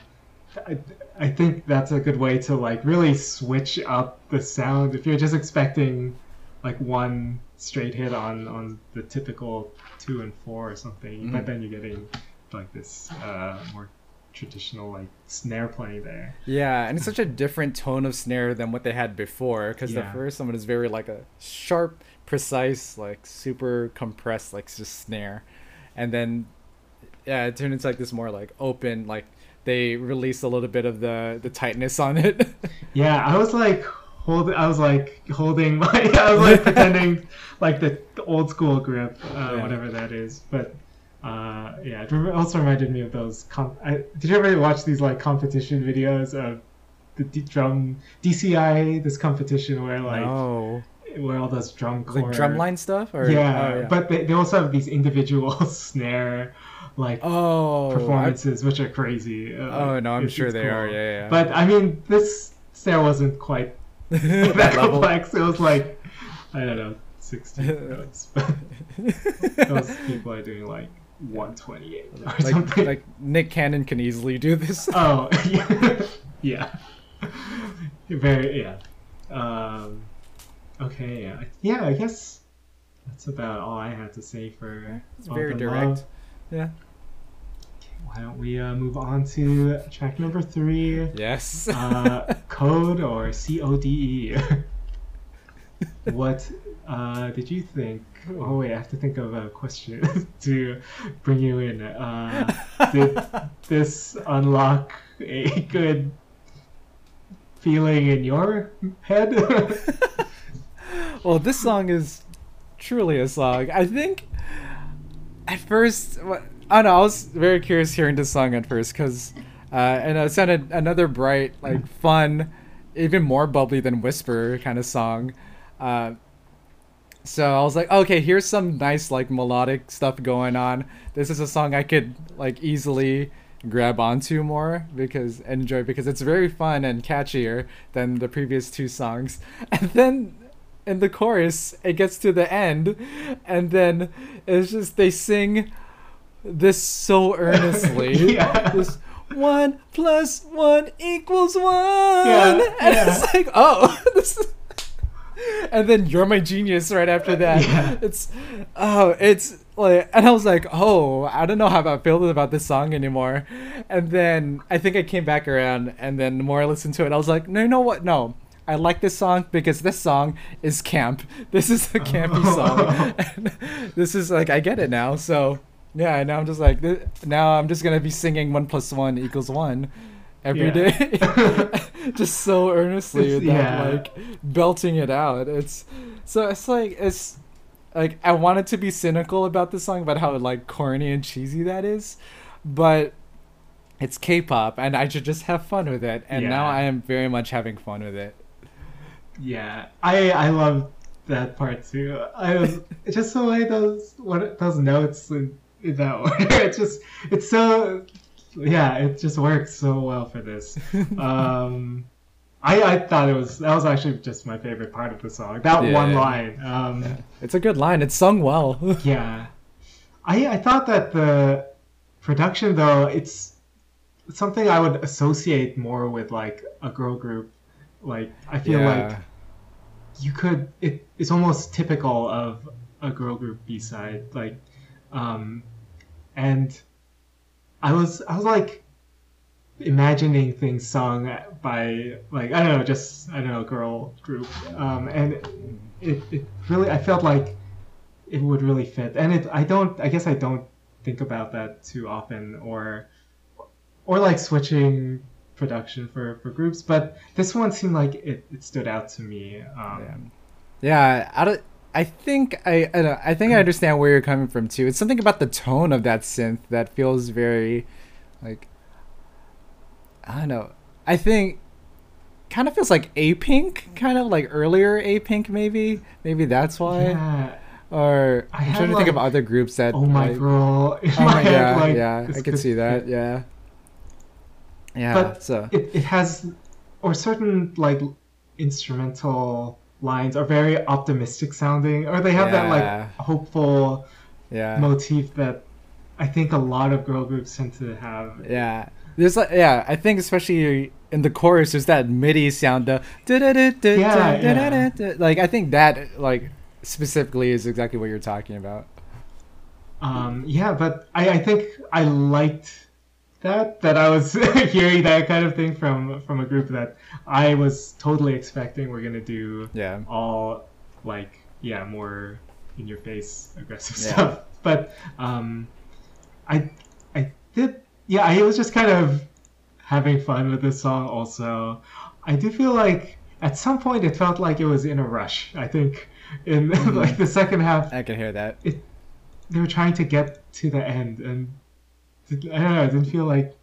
I, I think that's a good way to like really switch up the sound. If you're just expecting like one straight hit on on the typical two and four or something, Mhm. but then you're getting like this uh, more traditional like snare playing there. Yeah, and it's such a different tone of snare than what they had before. Because the first one is very like a sharp, precise, like super compressed, like just snare, and then yeah, it turned into like this more like open, like they released a little bit of the the tightness on it. Yeah, I was like hold I was like holding my I was like pretending like the, the old school grip, uh, Yeah. whatever that is. But uh, yeah, it also reminded me of those. Com- I, did you ever watch these like competition videos of the D- drum DCI? This competition where like no, where all those drum like drumline stuff, or Yeah, oh, yeah. but they, they also have these individual snare like oh, I- performances, which are crazy. Uh, oh no, I'm it's- sure it's they cool. are. Yeah, yeah. But I mean, this stair wasn't quite that that complex. It was like I don't know, sixteen notes. But those people are doing like one twenty eight or like something. like Nick Cannon can easily do this. oh yeah, yeah, very yeah. Um, okay, yeah, yeah. I guess that's about all I had to say for. It's All very the direct. Love. Yeah. Why don't we uh, move on to track number three? Yes. uh, code or C O D E. what uh, did you think? Oh wait, I have to think of a question to bring you in. Uh, did this unlock a good feeling in your head? well, this song is truly a song. I think at first, wha- I know. I was very curious hearing this song at first because, uh, and it sounded another bright, like fun, even more bubbly than Whisper kind of song. Uh, so I was like, okay, here's some nice like melodic stuff going on. This is a song I could like easily grab onto more because enjoy because it's very fun and catchier than the previous two songs. And then in the chorus, it gets to the end, and then it's just they sing this so earnestly. Yeah. This one plus one equals one. Yeah, and yeah. it's like, oh, this is- and then you're my genius right after that. Yeah. It's oh, it's like, and I was like, oh, I don't know how I feel about this song anymore. And then I think I came back around, and then the more I listened to it, I was like, no, you know what? No, I like this song because this song is camp. This is a campy song. This is like I get it now. So Yeah, and now I'm just like now I'm just gonna be singing one plus one equals one every Yeah. day, just so earnestly It's- that yeah. like belting it out. It's so it's like it's like I wanted to be cynical about this song about how like corny and cheesy that is, but it's K-pop and I should just have fun with it. And now I am very much having fun with it. Yeah, I I love that part too. I was just the way those what those notes in that order. It's just it's so yeah. It just works so well for this. Um, I I thought it was that was actually just my favorite part of the song. That Yeah, one yeah. line. Um, It's a good line. It's sung well. yeah, I I thought that the production though it's something I would associate more with like a girl group. Like I feel like you could it, it's almost typical of a girl group b-side like um and i was i was like imagining things sung by like i don't know just i don't know girl group. Um and it, it really i felt like it would really fit. And it i don't i guess i don't think about that too often or or like switching production for for groups but this one seemed like it, it stood out to me um. Yeah, I don't. I think I I, don't, I think I understand where you're coming from too. It's something about the tone of that synth that feels very, like, I don't know. I think kind of feels like Apink, kind of like earlier Apink maybe. Maybe that's why. yeah Or I I'm had, trying to think of other groups that. oh my like, girl Oh my yeah, like, yeah, I could see that. Yeah. Yeah. But so it, it has or certain like instrumental lines are very optimistic sounding or they have that like hopeful yeah. motif that i think a lot of girl groups tend to have Yeah. There's like yeah, I think especially in the chorus there's that MIDI sound the Yeah, yeah. like I think that like specifically is exactly what you're talking about. um yeah but i i think i liked that that i was hearing that kind of thing from from a group that i was totally expecting we're gonna do Yeah. all like yeah more in your face aggressive Yeah. stuff but um i i did yeah i was just kind of having fun with this song also i do feel like at some point it felt like it was in a rush i think in like the second half I can hear that. they were trying to get to the end and i don't know it didn't feel like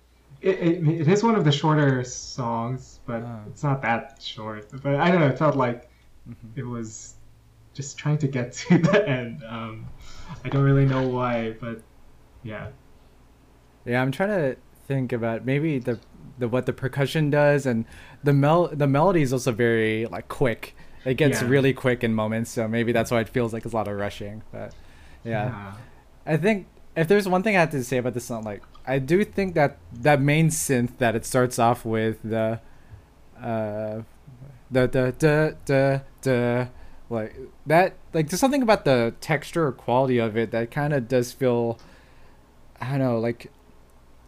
it, it, it is one of the shorter songs but Ah. it's not that short but i don't know it felt like Mhm. it was just trying to get to the end um i don't really know why but yeah Yeah, I'm trying to think about maybe the the what the percussion does and the mel the melody is also very like quick. It gets Yeah. really quick in moments, so maybe that's why it feels like it's a lot of rushing. But yeah. I think if there's one thing I have to say about this song, like I do think that that main synth that it starts off with the, uh, the the the the the like that like there's something about the texture or quality of it that kind of does feel, I don't know, like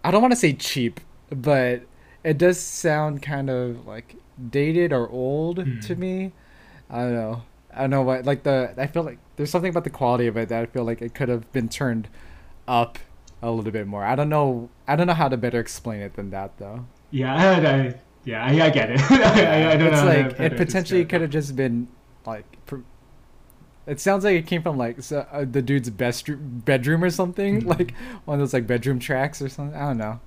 I don't want to say cheap, but it does sound kind of like dated or old Hmm. to me. I don't know. I don't know what like the I feel like there's something about the quality of it that I feel like it could have been turned up a little bit more. I don't know. I don't know how to better explain it than that though. yeah I, I yeah I, I get it I, I don't it's know like it potentially could have just been like. Pr- it sounds like it came from like so, uh, the dude's best bedroom or something, Mhm. like one of those like bedroom tracks or something. I don't know.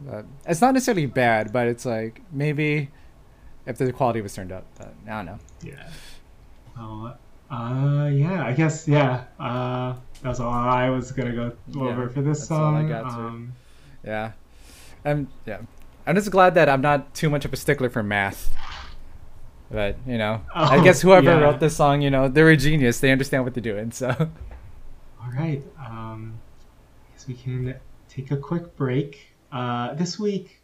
But it's not necessarily bad, but it's like maybe if the quality was turned up. But I don't know. yeah well uh yeah i guess yeah uh that's all i was gonna go Yeah, over for this I song um Yeah. I'm yeah. I'm just glad that I'm not too much of a stickler for math. But, you know, I Oh, guess whoever yeah. wrote this song, you know, they're a genius. They understand what they're doing. So, All right. Um, I guess we can take a quick break. Uh, this week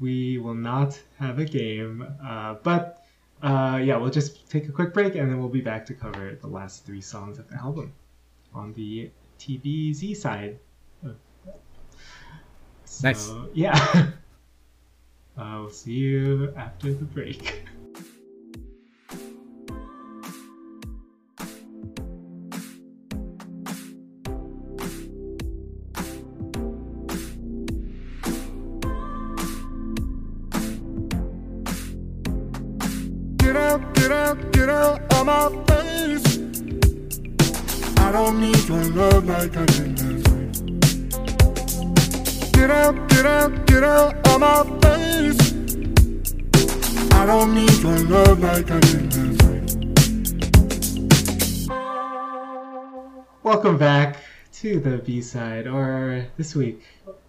we will not have a game, uh, but uh, yeah, we'll just take a quick break and then we'll be back to cover the last three songs of the album on the TBZ side. So, nice. Yeah. Uh, I'll see you after the break. Get out, get out, get out of my face. Don't need your love like I did last. Get out, get out, get out of my face. I don't need your love like I did last. Welcome back to the B side, or this week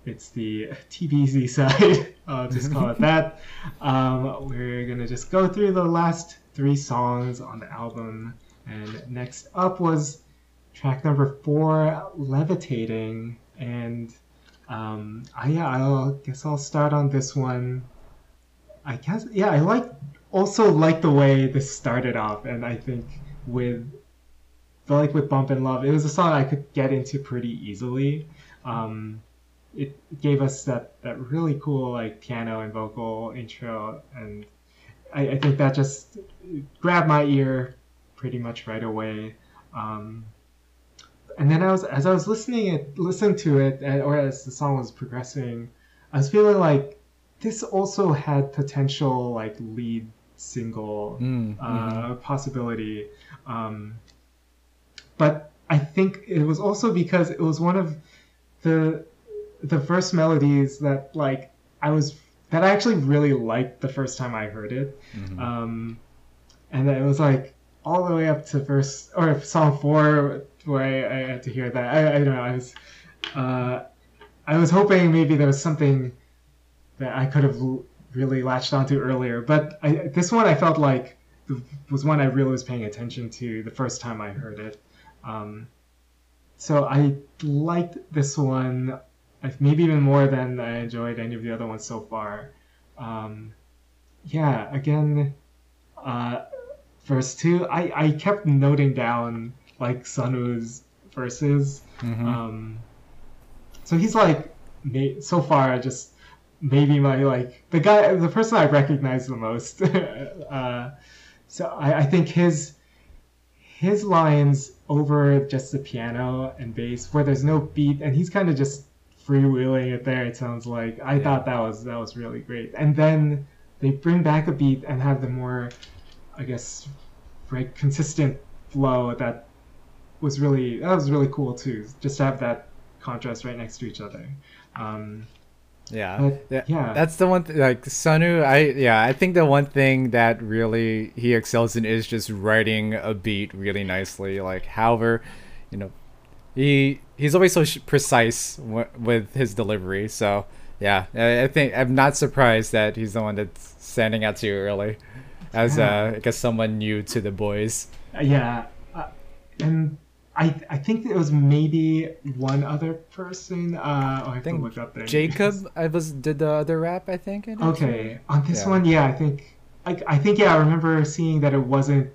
it's the TBZ side. I'll just call it that. Um, we're gonna just go through the last three songs on the album, and next up was track number four, "Levitating," and um, I, yeah, I'll guess I'll start on this one. I guess yeah, I like also like the way this started off, and I think with like with Bump in Love, it was a song I could get into pretty easily. Um, it gave us that, that really cool like piano and vocal intro, and I, I think that just grabbed my ear pretty much right away. Um, and then I was as I was listening it listening to it, or as the song was progressing, I was feeling like this also had potential like lead single Mm, uh, possibility. Um, but I think it was also because it was one of the the first melodies that like I was that I actually really liked the first time I heard it. Mhm. Um, and it was like all the way up to verse or song four where I, had to hear that. I, I don't know. I was uh, I was hoping maybe there was something that I could have really latched onto earlier, but I, this one I felt like was one I really was paying attention to the first time I heard it. Um, so I liked this one, maybe even more than I enjoyed any of the other ones so far. Um, yeah, again, uh, verse two, I, I kept noting down like Sunwoo's verses. Mhm. Um, so he's like, so far, just maybe my like the guy, the person I recognize the most. uh, so I, I think his his lines over just the piano and bass, where there's no beat, and he's kind of just freewheeling it there. It sounds like I Yeah. thought that was that was really great. And then they bring back a beat and have the more, I guess, right consistent flow that was really that was really cool too. Just to have that contrast right next to each other. Um, Yeah. But, yeah. yeah. That's the one th- like Sunwoo, I yeah, I think the one thing that really he excels in is just writing a beat really nicely. Like however, you know, he he's always so sh- precise w- with his delivery. So, yeah, I, I think I'm not surprised that he's the one that's standing out to you early as uh, I guess someone new to the Boyz. yeah, uh, and I I think it was maybe one other person. Uh, oh, I have to think look up there. Jacob, I was did the other rap, I think. in it, Okay, on this Yeah. one, yeah, I think I, I think yeah, I remember seeing that it wasn't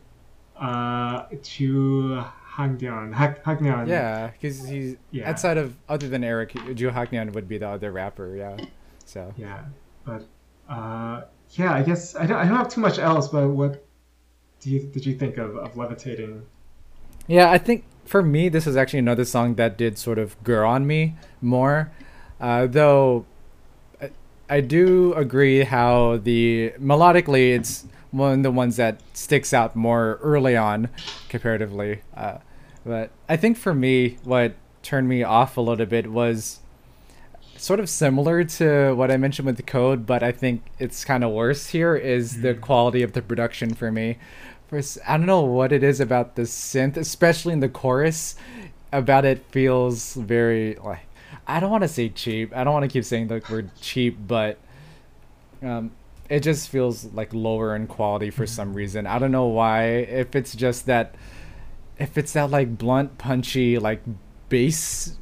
uh Chu Hangyeon Hak Yeah, because he's Yeah. outside of other than Eric, Ju Haknyeon would be the other rapper. Yeah, so yeah, but uh yeah, I guess I don't I don't have too much else. But what do you did you think of of levitating? yeah, I think for me this is actually another song that did sort of grow on me more, uh, though. I, I do agree how the melodically it's one of the ones that sticks out more early on comparatively. Uh, but I think for me, what turned me off a little bit was sort of similar to what I mentioned with the code, but I think it's kind of worse here is the quality of the production for me. First, I don't know what it is about the synth, especially in the chorus, about it feels very like I don't want to say cheap. I don't want to keep saying the word cheap, but um, it just feels like lower in quality for some reason. I don't know why. If it's just that, if it's that like blunt, punchy like bass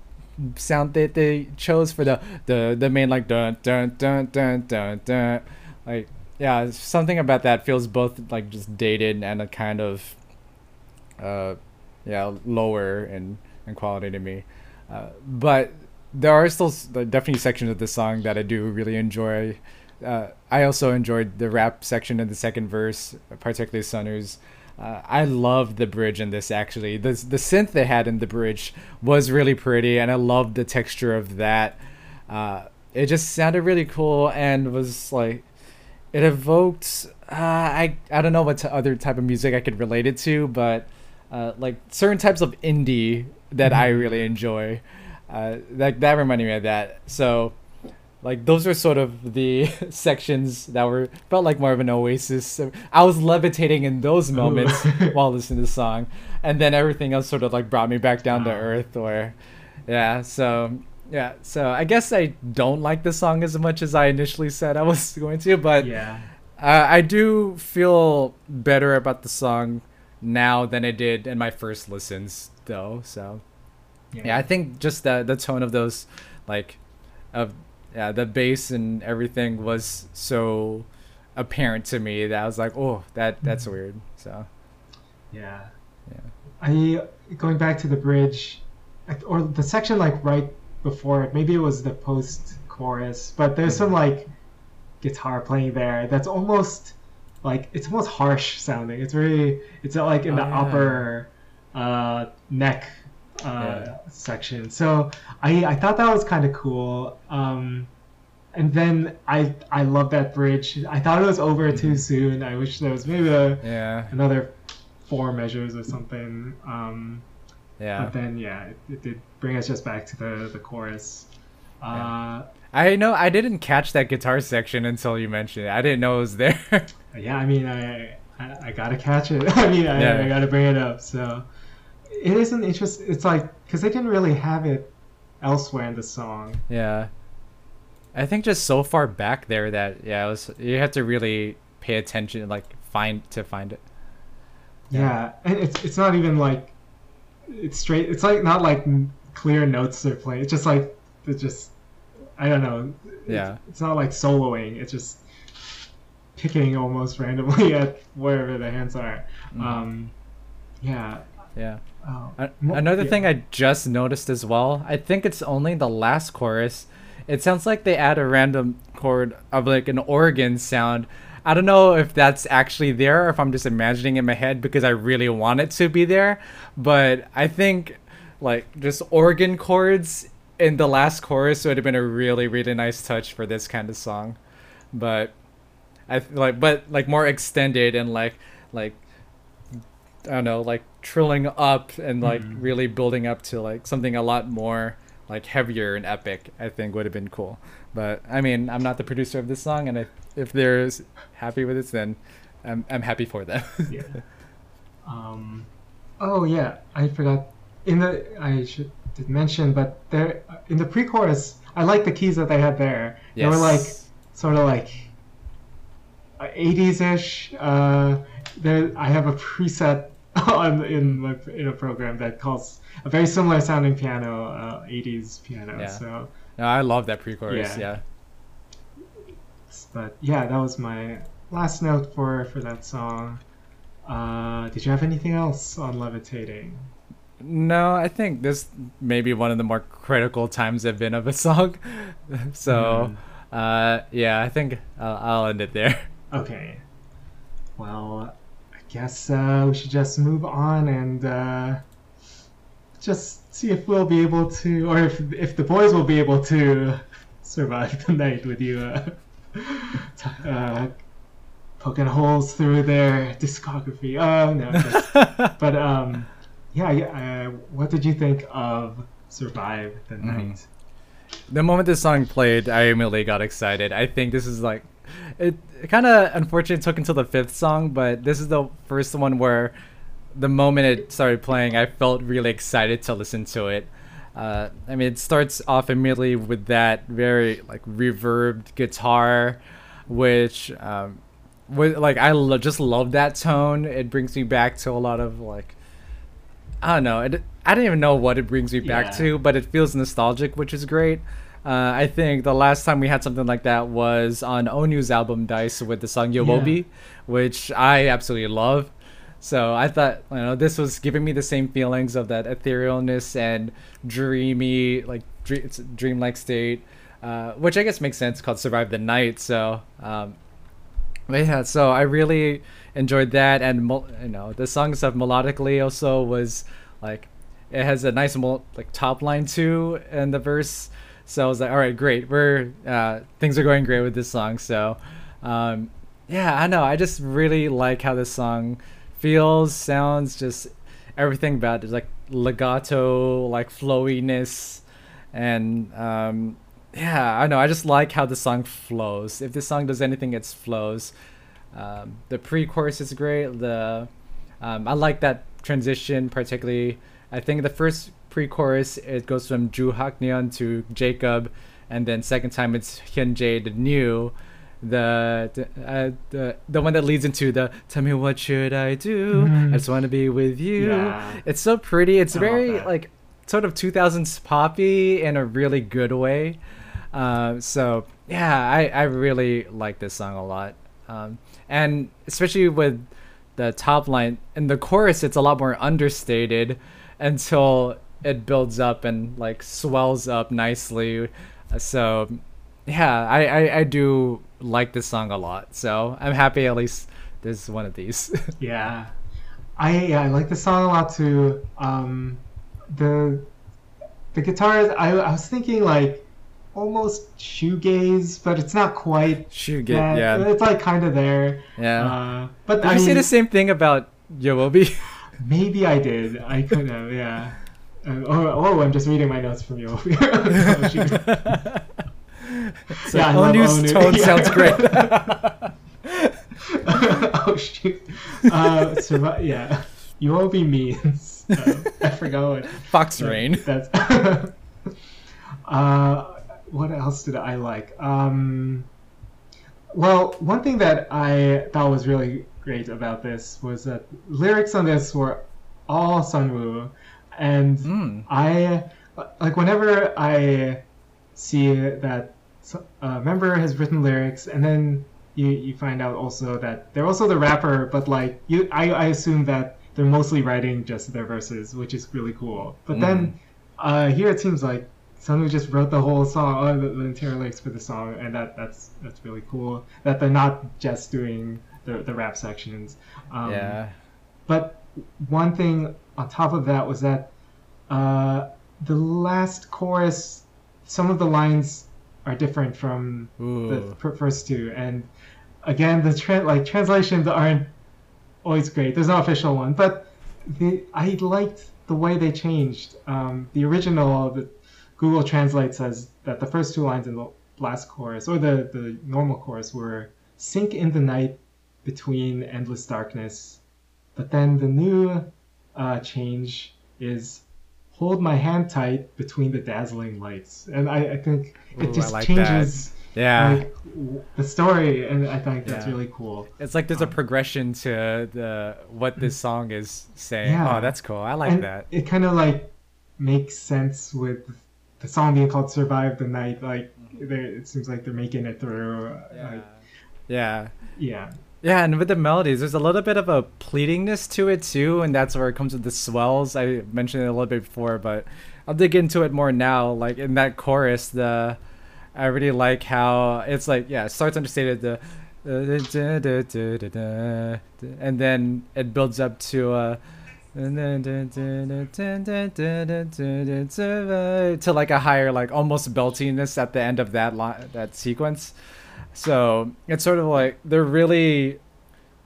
sound that they chose for the the the main like dun dun dun dun dun dun, like yeah, something about that feels both like just dated and a kind of uh yeah lower in in quality to me. Uh, but there are still definitely sections of the song that I do really enjoy. Uh, I also enjoyed the rap section in the second verse, particularly Sunwoo's. Uh, I love the bridge in this actually. The the synth they had in the bridge was really pretty, and I loved the texture of that. Uh, it just sounded really cool and was like, it evoked uh, I I don't know what other type of music I could relate it to, but uh, like certain types of indie that I really enjoy. Uh, that that reminded me of that. So like those are sort of the sections that were felt like more of an oasis. I was levitating in those moments while listening to the song, and then everything else sort of like brought me back down to earth. Or yeah, so yeah, so I guess I don't like the song as much as I initially said I was going to, but Yeah. uh, I do feel better about the song now than I did in my first listens, though. So yeah, I think just the the tone of those, like, of yeah, the bass and everything was so apparent to me that I was like, oh, that that's weird. So Yeah. Yeah. I going back to the bridge, or the section like right before it. Maybe it was the post chorus, but there's some like guitar playing there that's almost like it's almost harsh sounding. It's very it's uh, like in the Oh, yeah. upper uh, neck uh, Yeah. section. So I I thought that was kind of cool. Um, and then I I love that bridge. I thought it was over Mm-hmm. too soon. I wish there was maybe a yeah, another four measures or something. Um, yeah. But then, yeah, it, it did bring us just back to the the chorus. Uh, I know I didn't catch that guitar section until you mentioned it. I didn't know it was there. yeah, I mean, I, I I gotta catch it. I mean, I, Yeah. I gotta bring it up. So it is an interest. It's like because they didn't really have it elsewhere in the song. yeah. I think just so far back there that yeah, it was you have to really pay attention, like find to find it. Yeah, and it's it's not even like it's straight. It's like not like clear notes they're playing. It's just like it's just I don't know. Yeah. it's not like soloing. It's just picking almost randomly at wherever the hands are. Um, yeah. Yeah. Oh, Another yeah. thing I just noticed as well, I think it's only the last chorus. It sounds like they add a random chord of like an organ sound. I don't know if that's actually there or if I'm just imagining it in my head because I really want it to be there. But I think like just organ chords in the last chorus would have been a really, really nice touch for this kind of song. But I like but like more extended and like like I don't know, like trilling up and like Mhm. really building up to like something a lot more like heavier and epic. I think would have been cool. But I mean, I'm not the producer of this song, and if if they're happy with it, then I'm I'm happy for them. yeah. Um, oh yeah, I forgot. In the I should did mention, but there in the pre-chorus, I like the keys that they had there. They were like sort of like uh, 80s-ish. Uh, there, I have a preset on in my in a program that calls a very similar sounding piano, uh, 80s piano. Yeah. So, no, I love that pre-chorus. Yeah. Yeah. but yeah, that was my last note for for that song. Uh, did you have anything else on levitating? No, I think this may be one of the more critical times I've been of a song. so, uh, yeah, I think I'll, I'll end it there. Okay. Well, I guess uh, we should just move on and uh, just see if we'll be able to, or if if the Boyz will be able to survive the night with you, uh, t- uh, poking holes through their discography. Oh no, but, but um, yeah. yeah, Uh, what did you think of "Survive the Night"? the moment this song played, I immediately got excited. I think this is like it, it kind of unfortunately took until the fifth song, but this is the first one where the moment it started playing, I felt really excited to listen to it. Uh, I mean, it starts off immediately with that very like reverbed guitar, which um, with like I lo- just love that tone. It brings me back to a lot of like I don't know. It, I don't even know what it brings me back Yeah. to, but it feels nostalgic, which is great. Uh, I think the last time we had something like that was on Onew's album Dice with the song Yeowoobi, which I absolutely love. So I thought, you know, this was giving me the same feelings of that etherealness and dreamy, like dre- it's a dreamlike state, uh, which I guess makes sense called Survive the Night. So, um, but yeah, so I really enjoyed that, and you know, the song stuff melodically also was like it has a nice like top line too in the verse. So I was like, all right, great, we're uh, things are going great with this song. So, um, yeah, I know. I just really like how this song feels, sounds, just everything about it, like legato, like flowiness, and um, yeah, I know. I just like how the song flows. If this song does anything, it flows. Um, the pre-chorus is great. The um, I like that transition particularly. I think the first pre-chorus it goes from Ju Haknyeon to Jacob, and then second time it's Hyun Jae the new, the the, uh, the the one that leads into the tell me what should I do? Mhm. I just want to be with you. Yeah. It's so pretty. It's I very like sort of 2000s poppy in a really good way. Uh, so yeah, I, I really like this song a lot, um, and especially with the top line in the chorus, it's a lot more understated until it builds up and like swells up nicely. So yeah, I, I, I do like this song a lot. So I'm happy at least there's one of these. Yeah, I yeah, I like the song a lot too. Um, the the guitars, I, I was thinking like almost shoegaze, but it's not quite. Get yeah, it's like kind of there. yeah. Uh, but Did I you say the same thing about Yeowoobi? maybe I did. I could have. Yeah. Uh, oh, oh, I'm just reading my notes from you. oh, shoot. so Yeah, Onew's Onu. tone sounds great. oh shoot. Uh, survi- yeah. Be means. Uh, I forgot what. Fox Rain. That's. uh, what else did I like? Um, well, one thing that I thought was really great about this was that lyrics on this were all Sunwoo, and Mm. I like whenever I see that a member has written lyrics, and then you you find out also that they're also the rapper, but like you, I, I assume that they're mostly writing just their verses, which is really cool. But then uh, here it seems like someone who just wrote the whole song, uh, the, the entire lyrics for the song, and that that's that's really cool. That they're not just doing the the rap sections. Um, yeah. but one thing on top of that was that uh, the last chorus, some of the lines are different from the Ooh. f- first two, and again, the tra- like translations aren't always great. There's no official one, but the I liked the way they changed. Um, the original, the Google Translate says that the first two lines in the last chorus, or the the normal chorus, were "sink in the night between endless darkness," but then the new uh, change is hold my hand tight between the dazzling lights, and I, I think it Ooh, just like changes Yeah. like the story, and I think that's Yeah. really cool. it's like there's a um, progression to the what this song is saying. Yeah. Oh, that's cool. I like and that. it kind of like makes sense with the song being called "Survive the Night." Like, it seems like they're making it through. uh, Like, Yeah. yeah, Yeah, and with the melodies, there's a little bit of a pleadingness to it too, and that's where it comes with the swells. I mentioned it a little bit before, but I'll dig into it more now. Like in that chorus, the I really like how it's like yeah, it starts understated the and then it builds up to uh to like a higher like almost beltiness at the end of that line that sequence so it's sort of like they're really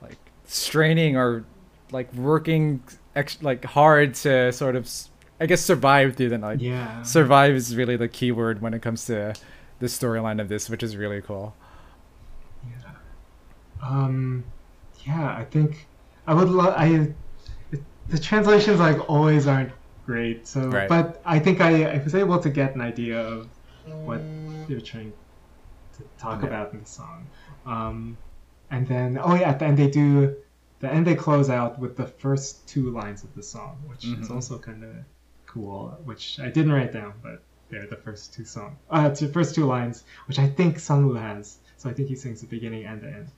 like straining or like working ex- like hard to sort of i guess survive through the like yeah. survive is really the key word when it comes to the storyline of this which is really cool Yeah. Um, yeah, I think I would love. I the translations like always aren't great, so Right. but I think I, I was able to get an idea of what they're trying to talk Yeah. about in the song. Um, and then oh yeah, at the end they do the end they close out with the first two lines of the song, which is Mhm. also kind of cool. Which I didn't write down, but they're the first two song, uh, two, first two lines, which I think Sunwoo has. So I think he sings the beginning and the end.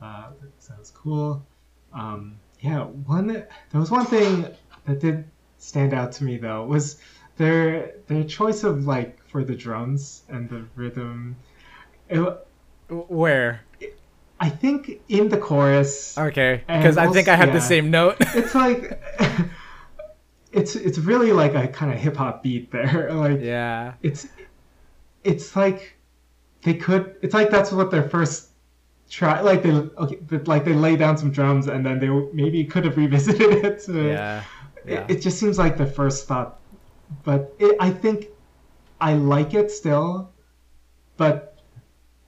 Uh, sounds cool. Um, yeah, one there was one thing that did stand out to me though was their their choice of like for the drums and the rhythm. It, where? I think in the chorus, okay because i think i have the same note. It's like it's it's really like a kind of hip hop beat there. Like yeah. it's it's like they could it's like that's what their first try like they okay but, like they lay down some drums and then they maybe could have revisited it. To, Yeah. Yeah. It, it just seems like the first thought, but it, I think I like it still, but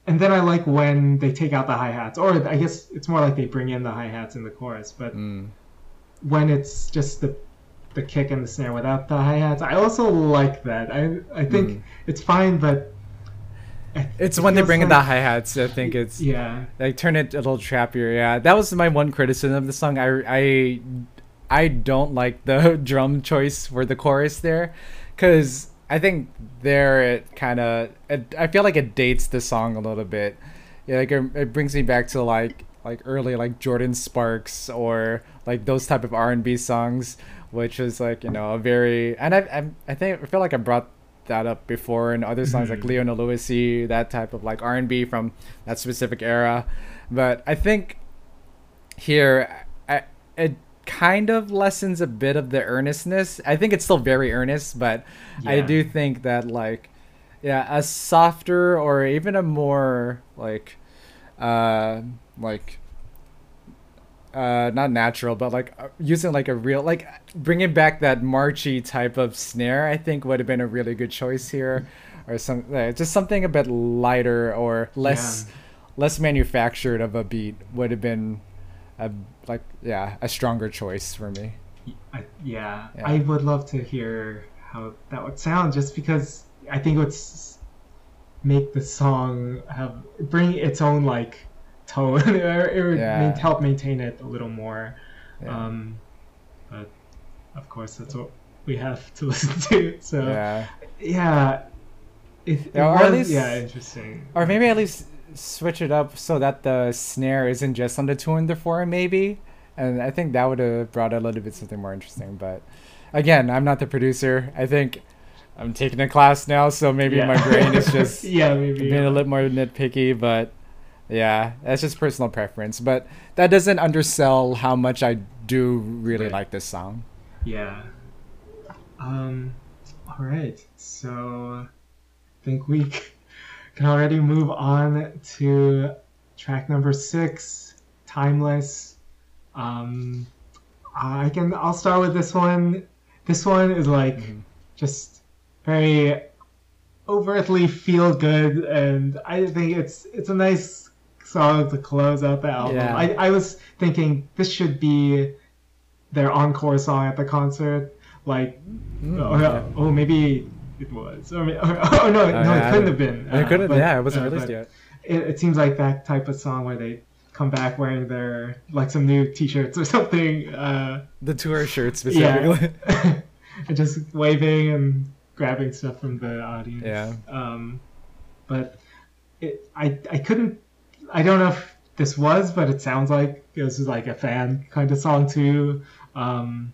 and then I like when they take out the hi hats, or I guess it's more like they bring in the hi hats in the chorus. But Mm. when it's just the the kick and the snare without the hi hats, I also like that. I I think Mm. it's fine, but It's it when they bring in the hi hats. I think it's Yeah, like turn it a little trappier. Yeah, that was my one criticism of the song. I I I don't like the drum choice for the chorus there, because I think there it kind of I feel like it dates the song a little bit. Yeah, like it, it brings me back to like like early like Jordin Sparks or like those type of R and B songs, which is like you know a very and I I I think I feel like I brought that up before in other songs like Mhm. Leona Lewisy, that type of like R and B from that specific era. But I think here I, it kind of lessens a bit of the earnestness. I think it's still very earnest, but I do think that like yeah, a softer or even a more like uh like uh not natural but like uh, using like a real like bringing back that marchy type of snare i think would have been a really good choice here. Or some uh, just something a bit lighter or less less manufactured of a beat would have been a like yeah a stronger choice for me. I, yeah, Yeah. I would love to hear how that would sound, just because I think it would s- make the song have bring its own like tone, it would Yeah. ma- help maintain it a little more. Yeah. Um, but of course, that's what we have to listen to. So yeah, yeah it, it Yeah, was least- yeah interesting. or maybe at least switch it up so that the snare isn't just on the two and the four maybe and i think that would have brought a little bit something more interesting but again i'm not the producer i think i'm taking a class now so maybe Yeah. my brain is just yeah maybe being a little more nitpicky but yeah that's just personal preference but that doesn't undersell how much i do really Right. like this song Yeah. Um. All right. So, I think we can already move on to track number six, "Timeless." Um, I can. I'll start with this one. This one is like Mhm. just very overtly feel good, and I think it's it's a nice song to close out the album. Yeah. I I was thinking this should be their encore song at the concert. Like, Mm, oh, yeah. oh, maybe it was. Or, or, oh no, no, yeah, it couldn't I- have been. it couldn't but- yeah it wasn't uh, released yet It, it seems like that type of song where they come back wearing their like some new T-shirts or something. Uh, the tour shirt specifically yeah, and just waving and grabbing stuff from the audience. Yeah. Um, but it, I I couldn't. I don't know if this was, but it sounds like it was like a fan kind of song too. Um,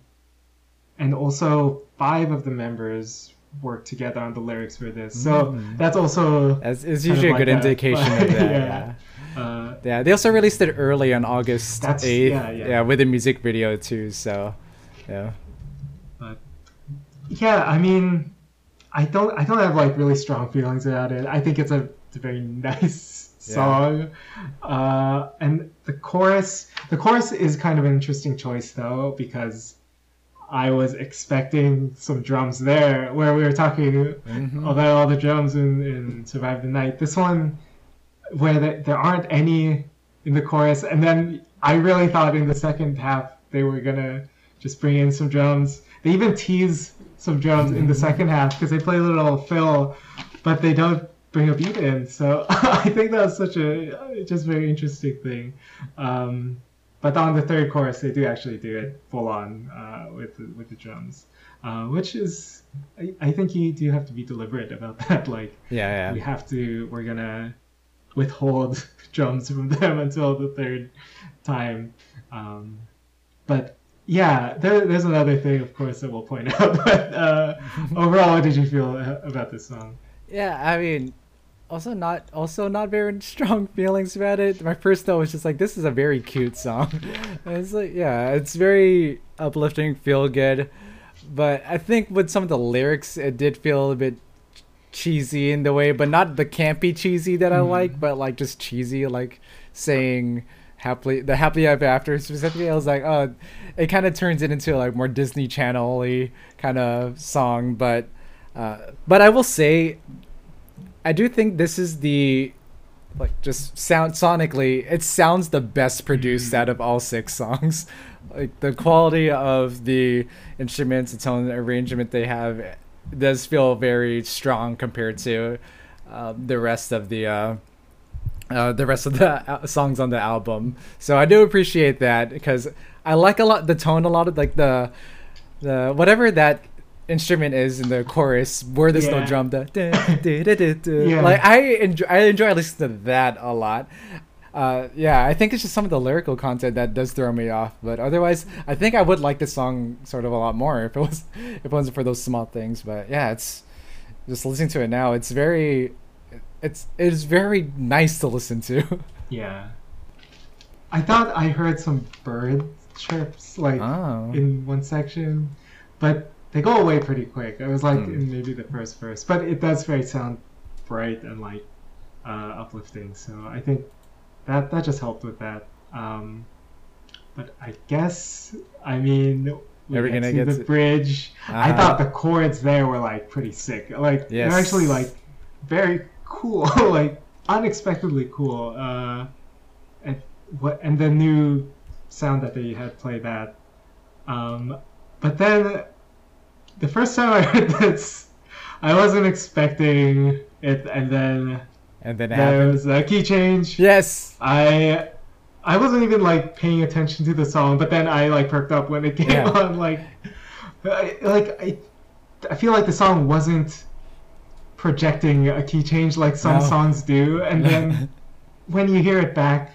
and also five of the members worked together on the lyrics for this, so Mm. that's also Kind of usually a like good indication but- of that. yeah. yeah. uh, Yeah, they also released it early on August 8th. yeah, Yeah, yeah. with a music video too. So, yeah. but yeah, I mean, I don't I don't have like really strong feelings about it. I think it's a, it's a very nice. Song, uh, and the chorus the chorus is kind of an interesting choice though because I was expecting some drums there where we were talking Mhm. about all the drums in, in Survive the Night. This one where the, there aren't any in the chorus, and then I really thought in the second half they were gonna just bring in some drums. They even tease some drums in the second half because they play a little fill, but they don't bring a beat in. So I think that was such a just very interesting thing. Um, but on the third chorus, they do actually do it full on uh, with the, with the drums, uh, which is I, I think you do have to be deliberate about that. Like Yeah, we have to we're gonna withhold drums from them until the third time um, but yeah there, there's another thing of course that we'll point out but uh, overall what did you feel about this song Yeah, I mean, also not also not very strong feelings about it. My first thought was just like, this is a very cute song. It's like, yeah, it's very uplifting, feel good. But I think with some of the lyrics, it did feel a bit cheesy in the way, but not the campy cheesy that I Mhm. like, but like just cheesy, like saying happily the happily ever after specifically i was like oh it kind of turns it into like more disney channel-y kind of song but uh, but i will say i do think this is the like just sound sonically it sounds the best produced out of all six songs like the quality of the instruments the tone arrangement they have does feel very strong compared to um, the rest of the uh, uh, the rest of the songs on the album. So I do appreciate that because I like a lot the tone, a lot of like the the whatever that instrument is in the chorus where there's no drum. The duh, duh, duh, duh, duh. Yeah. like I enjoy I enjoy listening to that a lot. Uh, yeah, I think it's just some of the lyrical content that does throw me off, but otherwise, I think I would like the song sort of a lot more if it was if it wasn't for those small things. But yeah, it's just listening to it now. It's very, it's it's very nice to listen to. Yeah. I thought I heard some bird chirps like Oh. in one section, but they go away pretty quick. It was like in maybe the first verse, but it does very sound bright and like uh, uplifting. So I think that that just helped with that. Um, but I guess I mean we we get gonna the bridge. I Uh-huh. thought the chords there were like pretty sick. Like Yes. they're actually like very cool, like unexpectedly cool. Uh, and what and the new sound that they had play that. Um, but then the first time I heard this, I wasn't expecting it, and then and then there was a key change. Yes. I I wasn't even like paying attention to the song, but then I like perked up when it came Yeah. on. Like, I, like I, I feel like the song wasn't projecting a key change like some No. songs do, and then when you hear it back,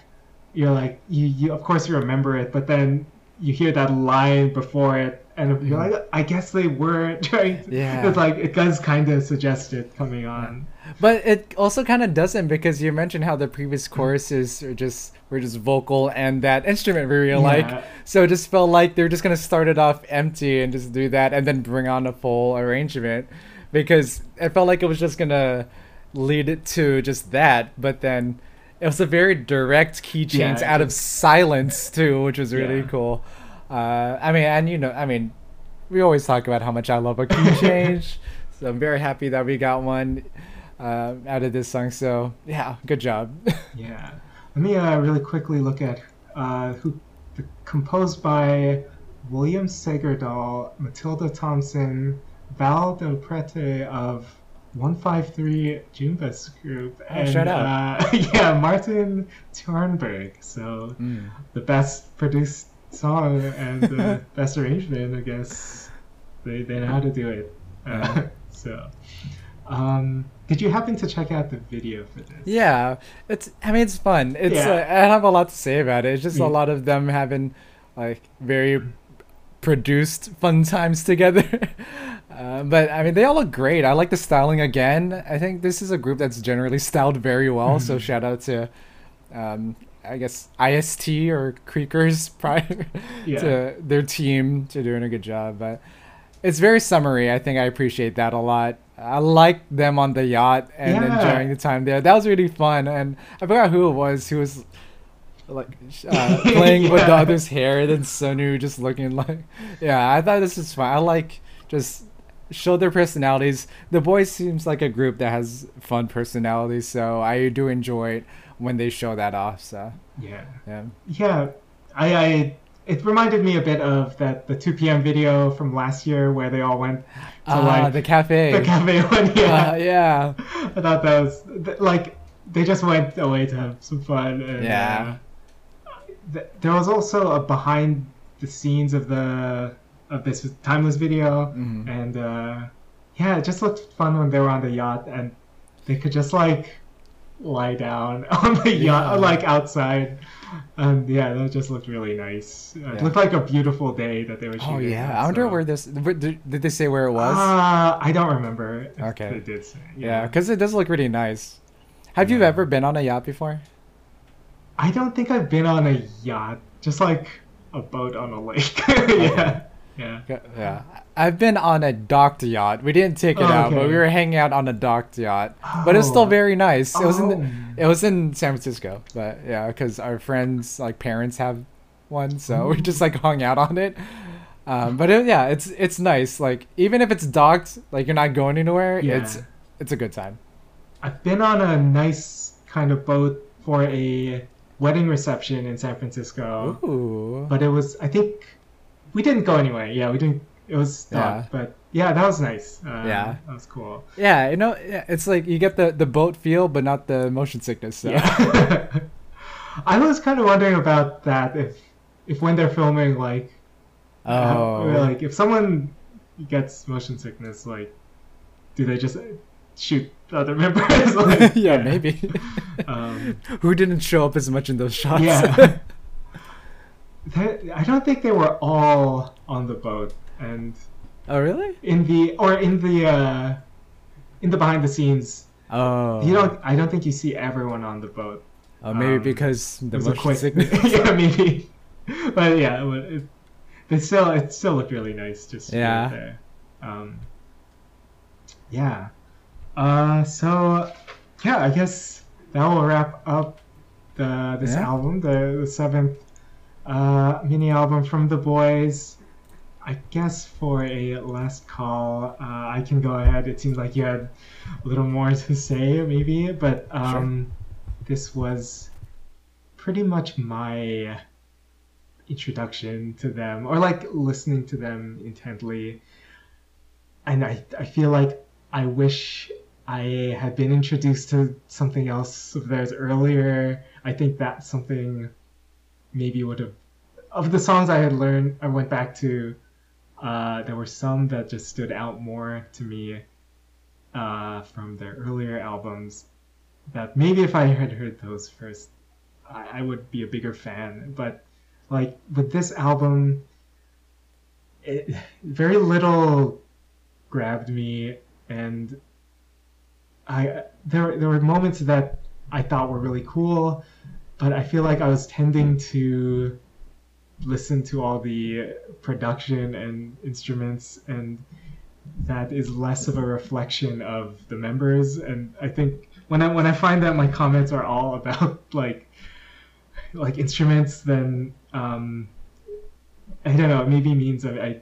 you're like, you, you of course you remember it, but then you hear that line before it, and you're like, I guess they were trying. To, Yeah. It's like it does kind of suggest it coming on. But it also kind of doesn't because you mentioned how the previous mm-hmm. choruses are just were just vocal and that instrument we really Yeah. like. So it just felt like they're just gonna start it off empty and just do that and then bring on a full arrangement because it felt like it was just gonna lead it to just that. But then it was a very direct key change Yeah, out of silence too, which was really Yeah. cool. Uh, I mean, and you know, I mean, we always talk about how much I love a key change. so I'm very happy that we got one uh, out of this song. So yeah, good job. Yeah. Let me uh, really quickly look at uh, who the, composed by William Segerdahl, Matilda Thompson, Val Del Prete of 153 Joombas Group, Oh, and shout Uh, yeah, Martin Turnberg. So Mm. the best produced song and the best arrangement, I guess. They, they know how to do it. Uh, so, um, did you happen to check out the video for this? Yeah, it's. I mean, it's fun. It's. Yeah. Uh, I have a lot to say about it. It's just a lot of them having, like, very produced fun times together. uh, but I mean, they all look great. I like the styling again. I think this is a group that's generally styled very well. So Mhm. shout out to, um, I guess IST or Cre.ker's prior Yeah. to their team to doing a good job. But it's very summery. I think I appreciate that a lot. I like them on the yacht and Yeah. enjoying the time there. That was really fun. And I forgot who it was who was like uh, playing with the other's hair. Then Sunwoo just looking like, yeah. I thought this was fun. I like just show their personalities. The Boyz seems like a group that has fun personalities, so I do enjoy it when they show that off. So Yeah. yeah, Yeah, I, I it reminded me a bit of that the 2 p.m. video from last year where they all went to ah, like the cafe. the cafe one. Yeah, Uh, yeah. I thought that was like they just went away to have some fun. And, Yeah. uh, th- there was also a behind the scenes of the of this timeless video, Mhm. and uh, yeah, it just looked fun when they were on the yacht and they could just like lie down on the yacht, Yeah. like outside. And yeah, that just looked really nice. Uh, It Yeah. looked like a beautiful day that they were shooting. Oh yeah, at, I wonder where this. Did, did they say where it was? Uh, I don't remember. Okay. They did say. yeah, because it does look really nice. Have you ever been on a yacht before? I don't think I've been on a yacht, just like a boat on a lake. yeah. Yeah. Yeah, I've been on a docked yacht. We didn't take it Oh, out, but we were hanging out on a docked yacht. But it was still Oh. very nice. It was in Oh. it was in San Francisco, but yeah, because our friends like parents have one, so we just like hung out on it. Um, but it, yeah, it's it's nice. Like even if it's docked, like you're not going anywhere. Yeah. It's it's a good time. I've been on a nice kind of boat for a wedding reception in San Francisco, Ooh. but it was I think we didn't go anywhere. Yeah, we didn't. It was tough, Yeah. but yeah, that was nice. Uh, Yeah. that was cool. Yeah, you know, it's like you get the the boat feel, but not the motion sickness. So. Yeah. I was kind of wondering about that if if when they're filming like Oh. or, like if someone gets motion sickness like do they just shoot the other members like, yeah, maybe. um, Who didn't show up as much in those shots? yeah I don't think they were all on the boat and oh, really? in the or in the uh in the behind the scenes Oh. you don't I don't think you see everyone on the boat Oh, maybe um, because the It motion quick- sickness. yeah, maybe. But yeah, it, they still it still looked really nice just Yeah. there. Um, yeah. Uh, so yeah, I guess that will wrap up the this Yeah. album, the, the seventh uh, mini album from the Boyz. I guess for a last call, uh, I can go ahead. It seems like you had a little more to say, maybe, but um, this was pretty much my introduction to them, or like listening to them intently. And I, I feel like I wish I had been introduced to something else of theirs earlier. I think that's something maybe would have of the songs I had learned. I went back to. Uh, there were some that just stood out more to me uh, from their earlier albums. That maybe if I had heard those first, I, I would be a bigger fan. But like with this album, it, very little grabbed me, and I there there were moments that I thought were really cool, but I feel like I was tending to listen to all the production and instruments and that is less of a reflection of the members. And i think when i when i find that my comments are all about like like instruments then um i don't know it maybe means i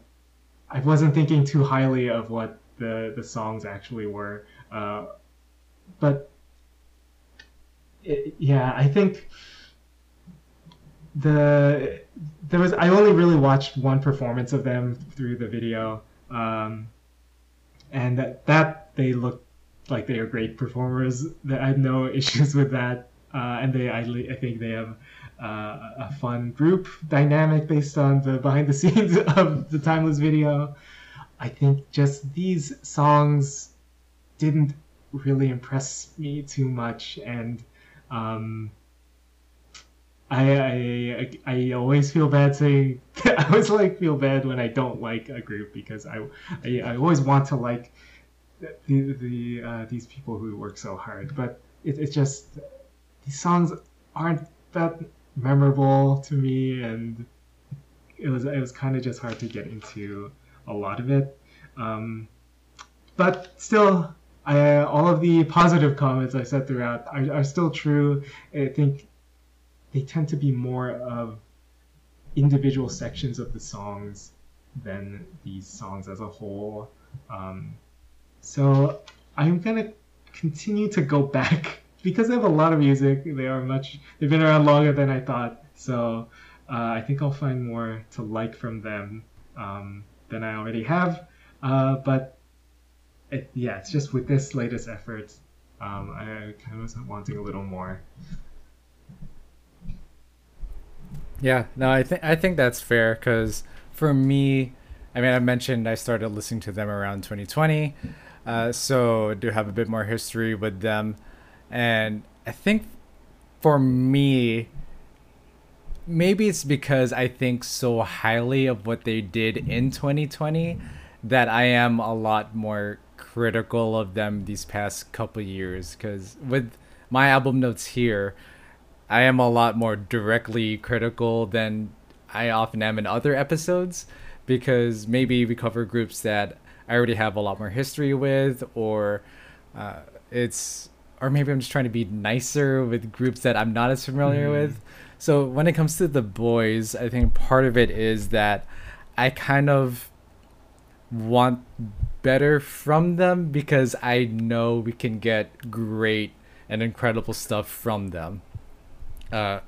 i wasn't thinking too highly of what the the songs actually were. Uh but it, yeah i think the there was I only really watched one performance of them through the video, um, and that that they looked like they are great performers. That I had no issues with that, uh, and they I, I think they have uh, a fun group dynamic based on the behind the scenes of the timeless video. I think just these songs didn't really impress me too much, and um, I, I I always feel bad saying I always like feel bad when I don't like a group because I I, I always want to like the the uh, these people who work so hard, but it, it's just these songs aren't that memorable to me, and it was it was kind of just hard to get into a lot of it. Um, but still, I, all of the positive comments I said throughout are, are still true. I think they tend to be more of individual sections of the songs than these songs as a whole. Um, so I'm gonna continue to go back because they have a lot of music. They are much. They've been around longer than I thought. So uh, I think I'll find more to like from them um, than I already have. Uh, but it, yeah, it's just with this latest effort, um, I kind of was wanting a little more. Yeah, no, I think I think that's fair because for me, I mean, I mentioned I started listening to them around 2020, uh, so I do have a bit more history with them, and I think for me, maybe it's because I think so highly of what they did in 2020 that I am a lot more critical of them these past couple years. Because with my album notes here I am a lot more directly critical than I often am in other episodes because maybe we cover groups that I already have a lot more history with, or uh, it's or maybe I'm just trying to be nicer with groups that I'm not as familiar Mhm. with. So when it comes to the Boyz, I think part of it is that I kind of want better from them because I know we can get great and incredible stuff from them. Uh,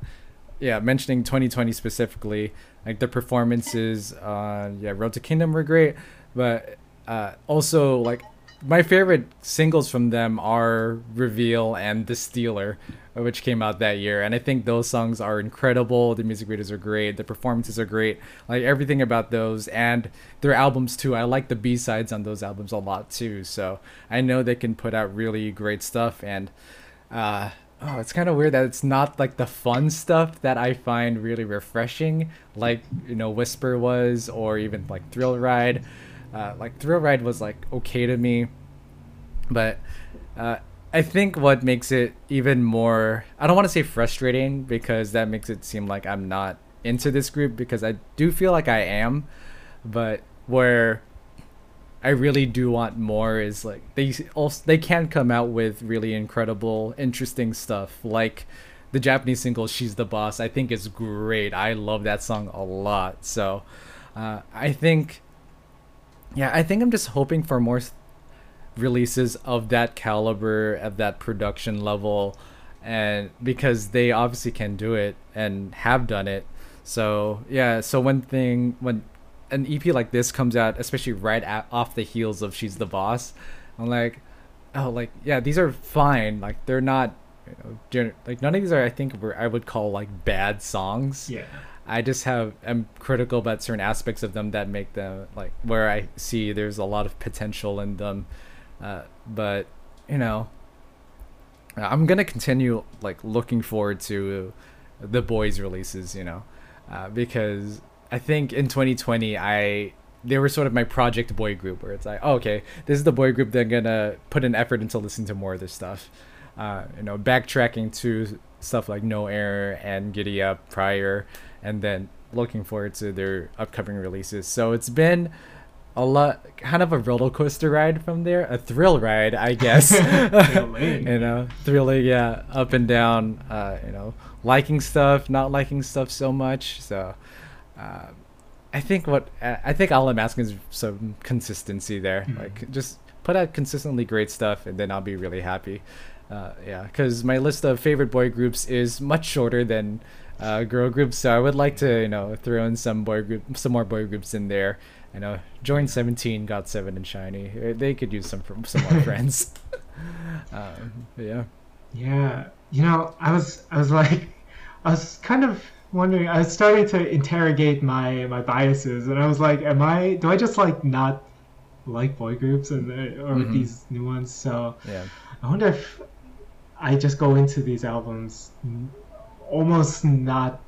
yeah, mentioning 2020 specifically, like the performances on yeah Road to Kingdom were great, but uh, also like my favorite singles from them are Reveal and The Stealer, which came out that year, and I think those songs are incredible. The music videos are great, the performances are great, like everything about those and their albums too. I like the B sides on those albums a lot too, so I know they can put out really great stuff and. Uh, oh, it's kind of weird that it's not like the fun stuff that I find really refreshing, like you know Whisper was, or even like Thrill Ride. Uh, like Thrill Ride was like okay to me, but uh, I think what makes it even more I don't want to say frustrating because that makes it seem like I'm not into this group because I do feel like I am, but where I really do want more is like they also they can come out with really incredible, interesting stuff like the Japanese single "She's the Boss." I think is great. I love that song a lot. So uh, I think, yeah, I think I'm just hoping for more releases of that caliber, of that production level, and because they obviously can do it and have done it. So yeah, so one thing when an EP like this comes out, especially right at, off the heels of She's the Boss, I'm like, oh, like yeah, these are fine. Like they're not, you know, gen- like none of these are. I think where I would call like bad songs. Yeah. I just have I'm critical about certain aspects of them that make them like where I see there's a lot of potential in them, uh, but you know, I'm gonna continue like looking forward to the Boyz releases. You know, uh, because I think in 2020 I they were sort of my project boy group where it's like oh, okay this is the boy group that gonna put an effort into listening to more of this stuff. Uh, you know backtracking to stuff like no error and giddy up prior and then looking forward to their upcoming releases. So it's been a lot kind of a roller coaster ride from there a thrill ride i guess. You know thrilling yeah up and down uh, you know liking stuff not liking stuff so much so uh, I think what I think all I'm asking is some consistency there. Mhm. Like just put out consistently great stuff, and then I'll be really happy. Uh, yeah, because my list of favorite boy groups is much shorter than uh, girl groups, so I would like to you know throw in some boy group, some more boy groups in there. You know, join Seventeen, Got Seven, and SHINee. Uh, They could use some from some more friends. um, yeah. Yeah, you know, I was I was like, I was kind of wondering. I was starting to interrogate my my biases, and I was like, am I? Do I just like not like boy groups and uh, or Mhm. these new ones? So Yeah. I wonder if I just go into these albums almost not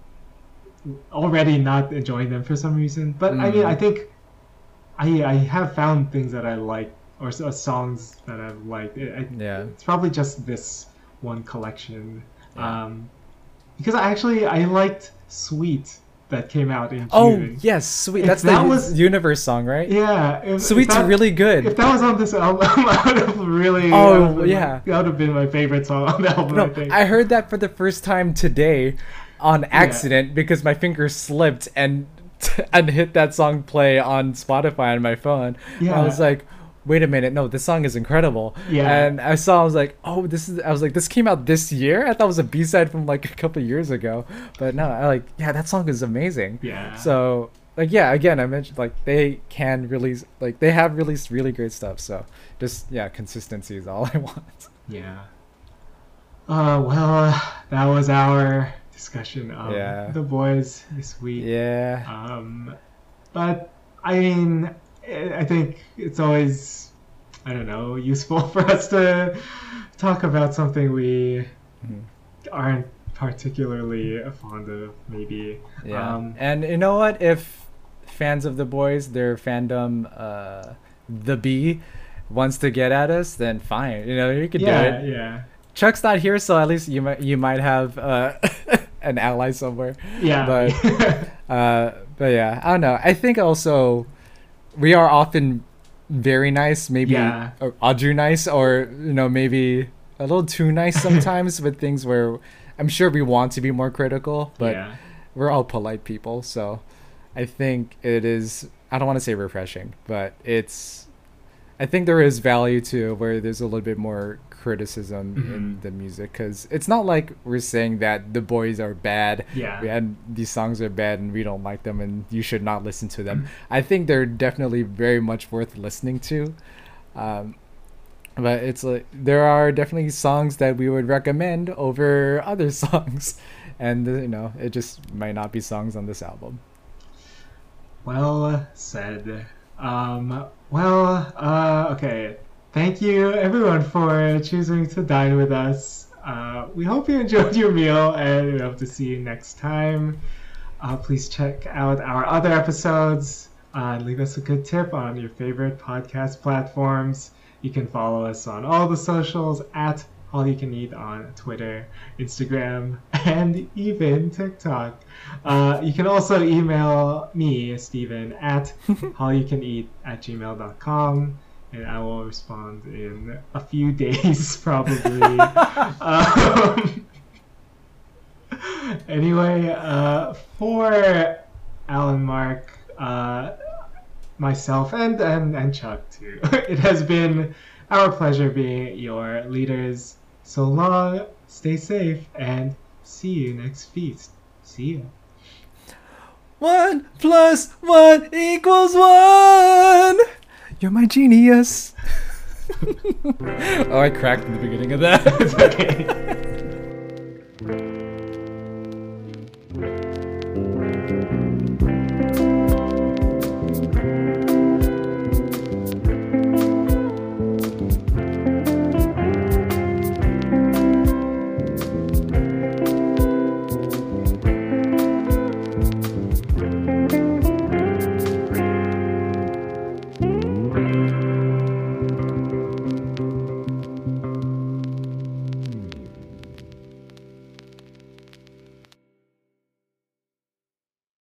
already not enjoying them for some reason. But I mean, Mm. I think I I have found things that I like or uh, songs that I've liked. I, I- Yeah. it's probably just this one collection. Yeah. Um, because I actually I liked Sweet that came out in June. Oh yes, sweet. If That's that the was- universe song, right? Yeah, if, if Sweet's that- really good. If that was on this album, I would have really. Oh, been yeah. my- that would have been my favorite song on the album. I think. I heard that for the first time today on accident because my finger slipped and and hit that song play on Spotify on my phone. Yeah. I was like, wait a minute, no, this song is incredible. Yeah. And I saw, I was like, oh, this is. I was like, this came out this year. I thought it was a B side from like a couple of years ago, but no, I like, yeah, that song is amazing. Yeah. So like, yeah, again, I mentioned like they can release, like they have released really great stuff. So just yeah, consistency is all I want. Yeah. Uh, well, that was our discussion of Yeah. the Boyz this week. Yeah. Um, but I mean, I think it's always, I don't know, useful for us to talk about something we Mhm. aren't particularly fond of, maybe. Yeah. Um, and you know what? If fans of the Boyz, their fandom, uh, the B, wants to get at us, then fine. You know, you could yeah, do it. yeah, Chuck's not here, so at least you might you might have uh, an ally somewhere. yeah. But- Uh, But yeah, I don't know. I think also we are often very nice, maybe Yeah. or Audrey nice, or you know maybe a little too nice sometimes with things where I'm sure we want to be more critical, but yeah. we're all polite people, so I think it is. I don't want to say refreshing, but it's. I think there is value to where there's a little bit more criticism in Mhm. the music because it's not like we're saying that the Boyz are bad Yeah. and these songs are bad and we don't like them and you should not listen to them. I think they're definitely very much worth listening to. Um, but it's like there are definitely songs that we would recommend over other songs, and uh, you know it just might not be songs on this album. Well said. Um, well, uh, okay. Thank you, everyone, for choosing to dine with us. Uh, we hope you enjoyed your meal, and we hope to see you next time. Uh, please check out our other episodes. Uh, leave us a good tip on your favorite podcast platforms. You can follow us on all the socials at Hallyu Can Eat on Twitter, Instagram, and even TikTok. Uh, you can also email me, Stephen, at hallyucaneat at gmail.com, and I will respond in a few days, probably. um, anyway, uh, for Allen Mark, uh, myself, and, and, and Chuck, too, it has been our pleasure being your leaders. So long, stay safe, and see you next feast. See ya. One plus one equals one. You're my genius. oh, I cracked in the beginning of that. It's okay.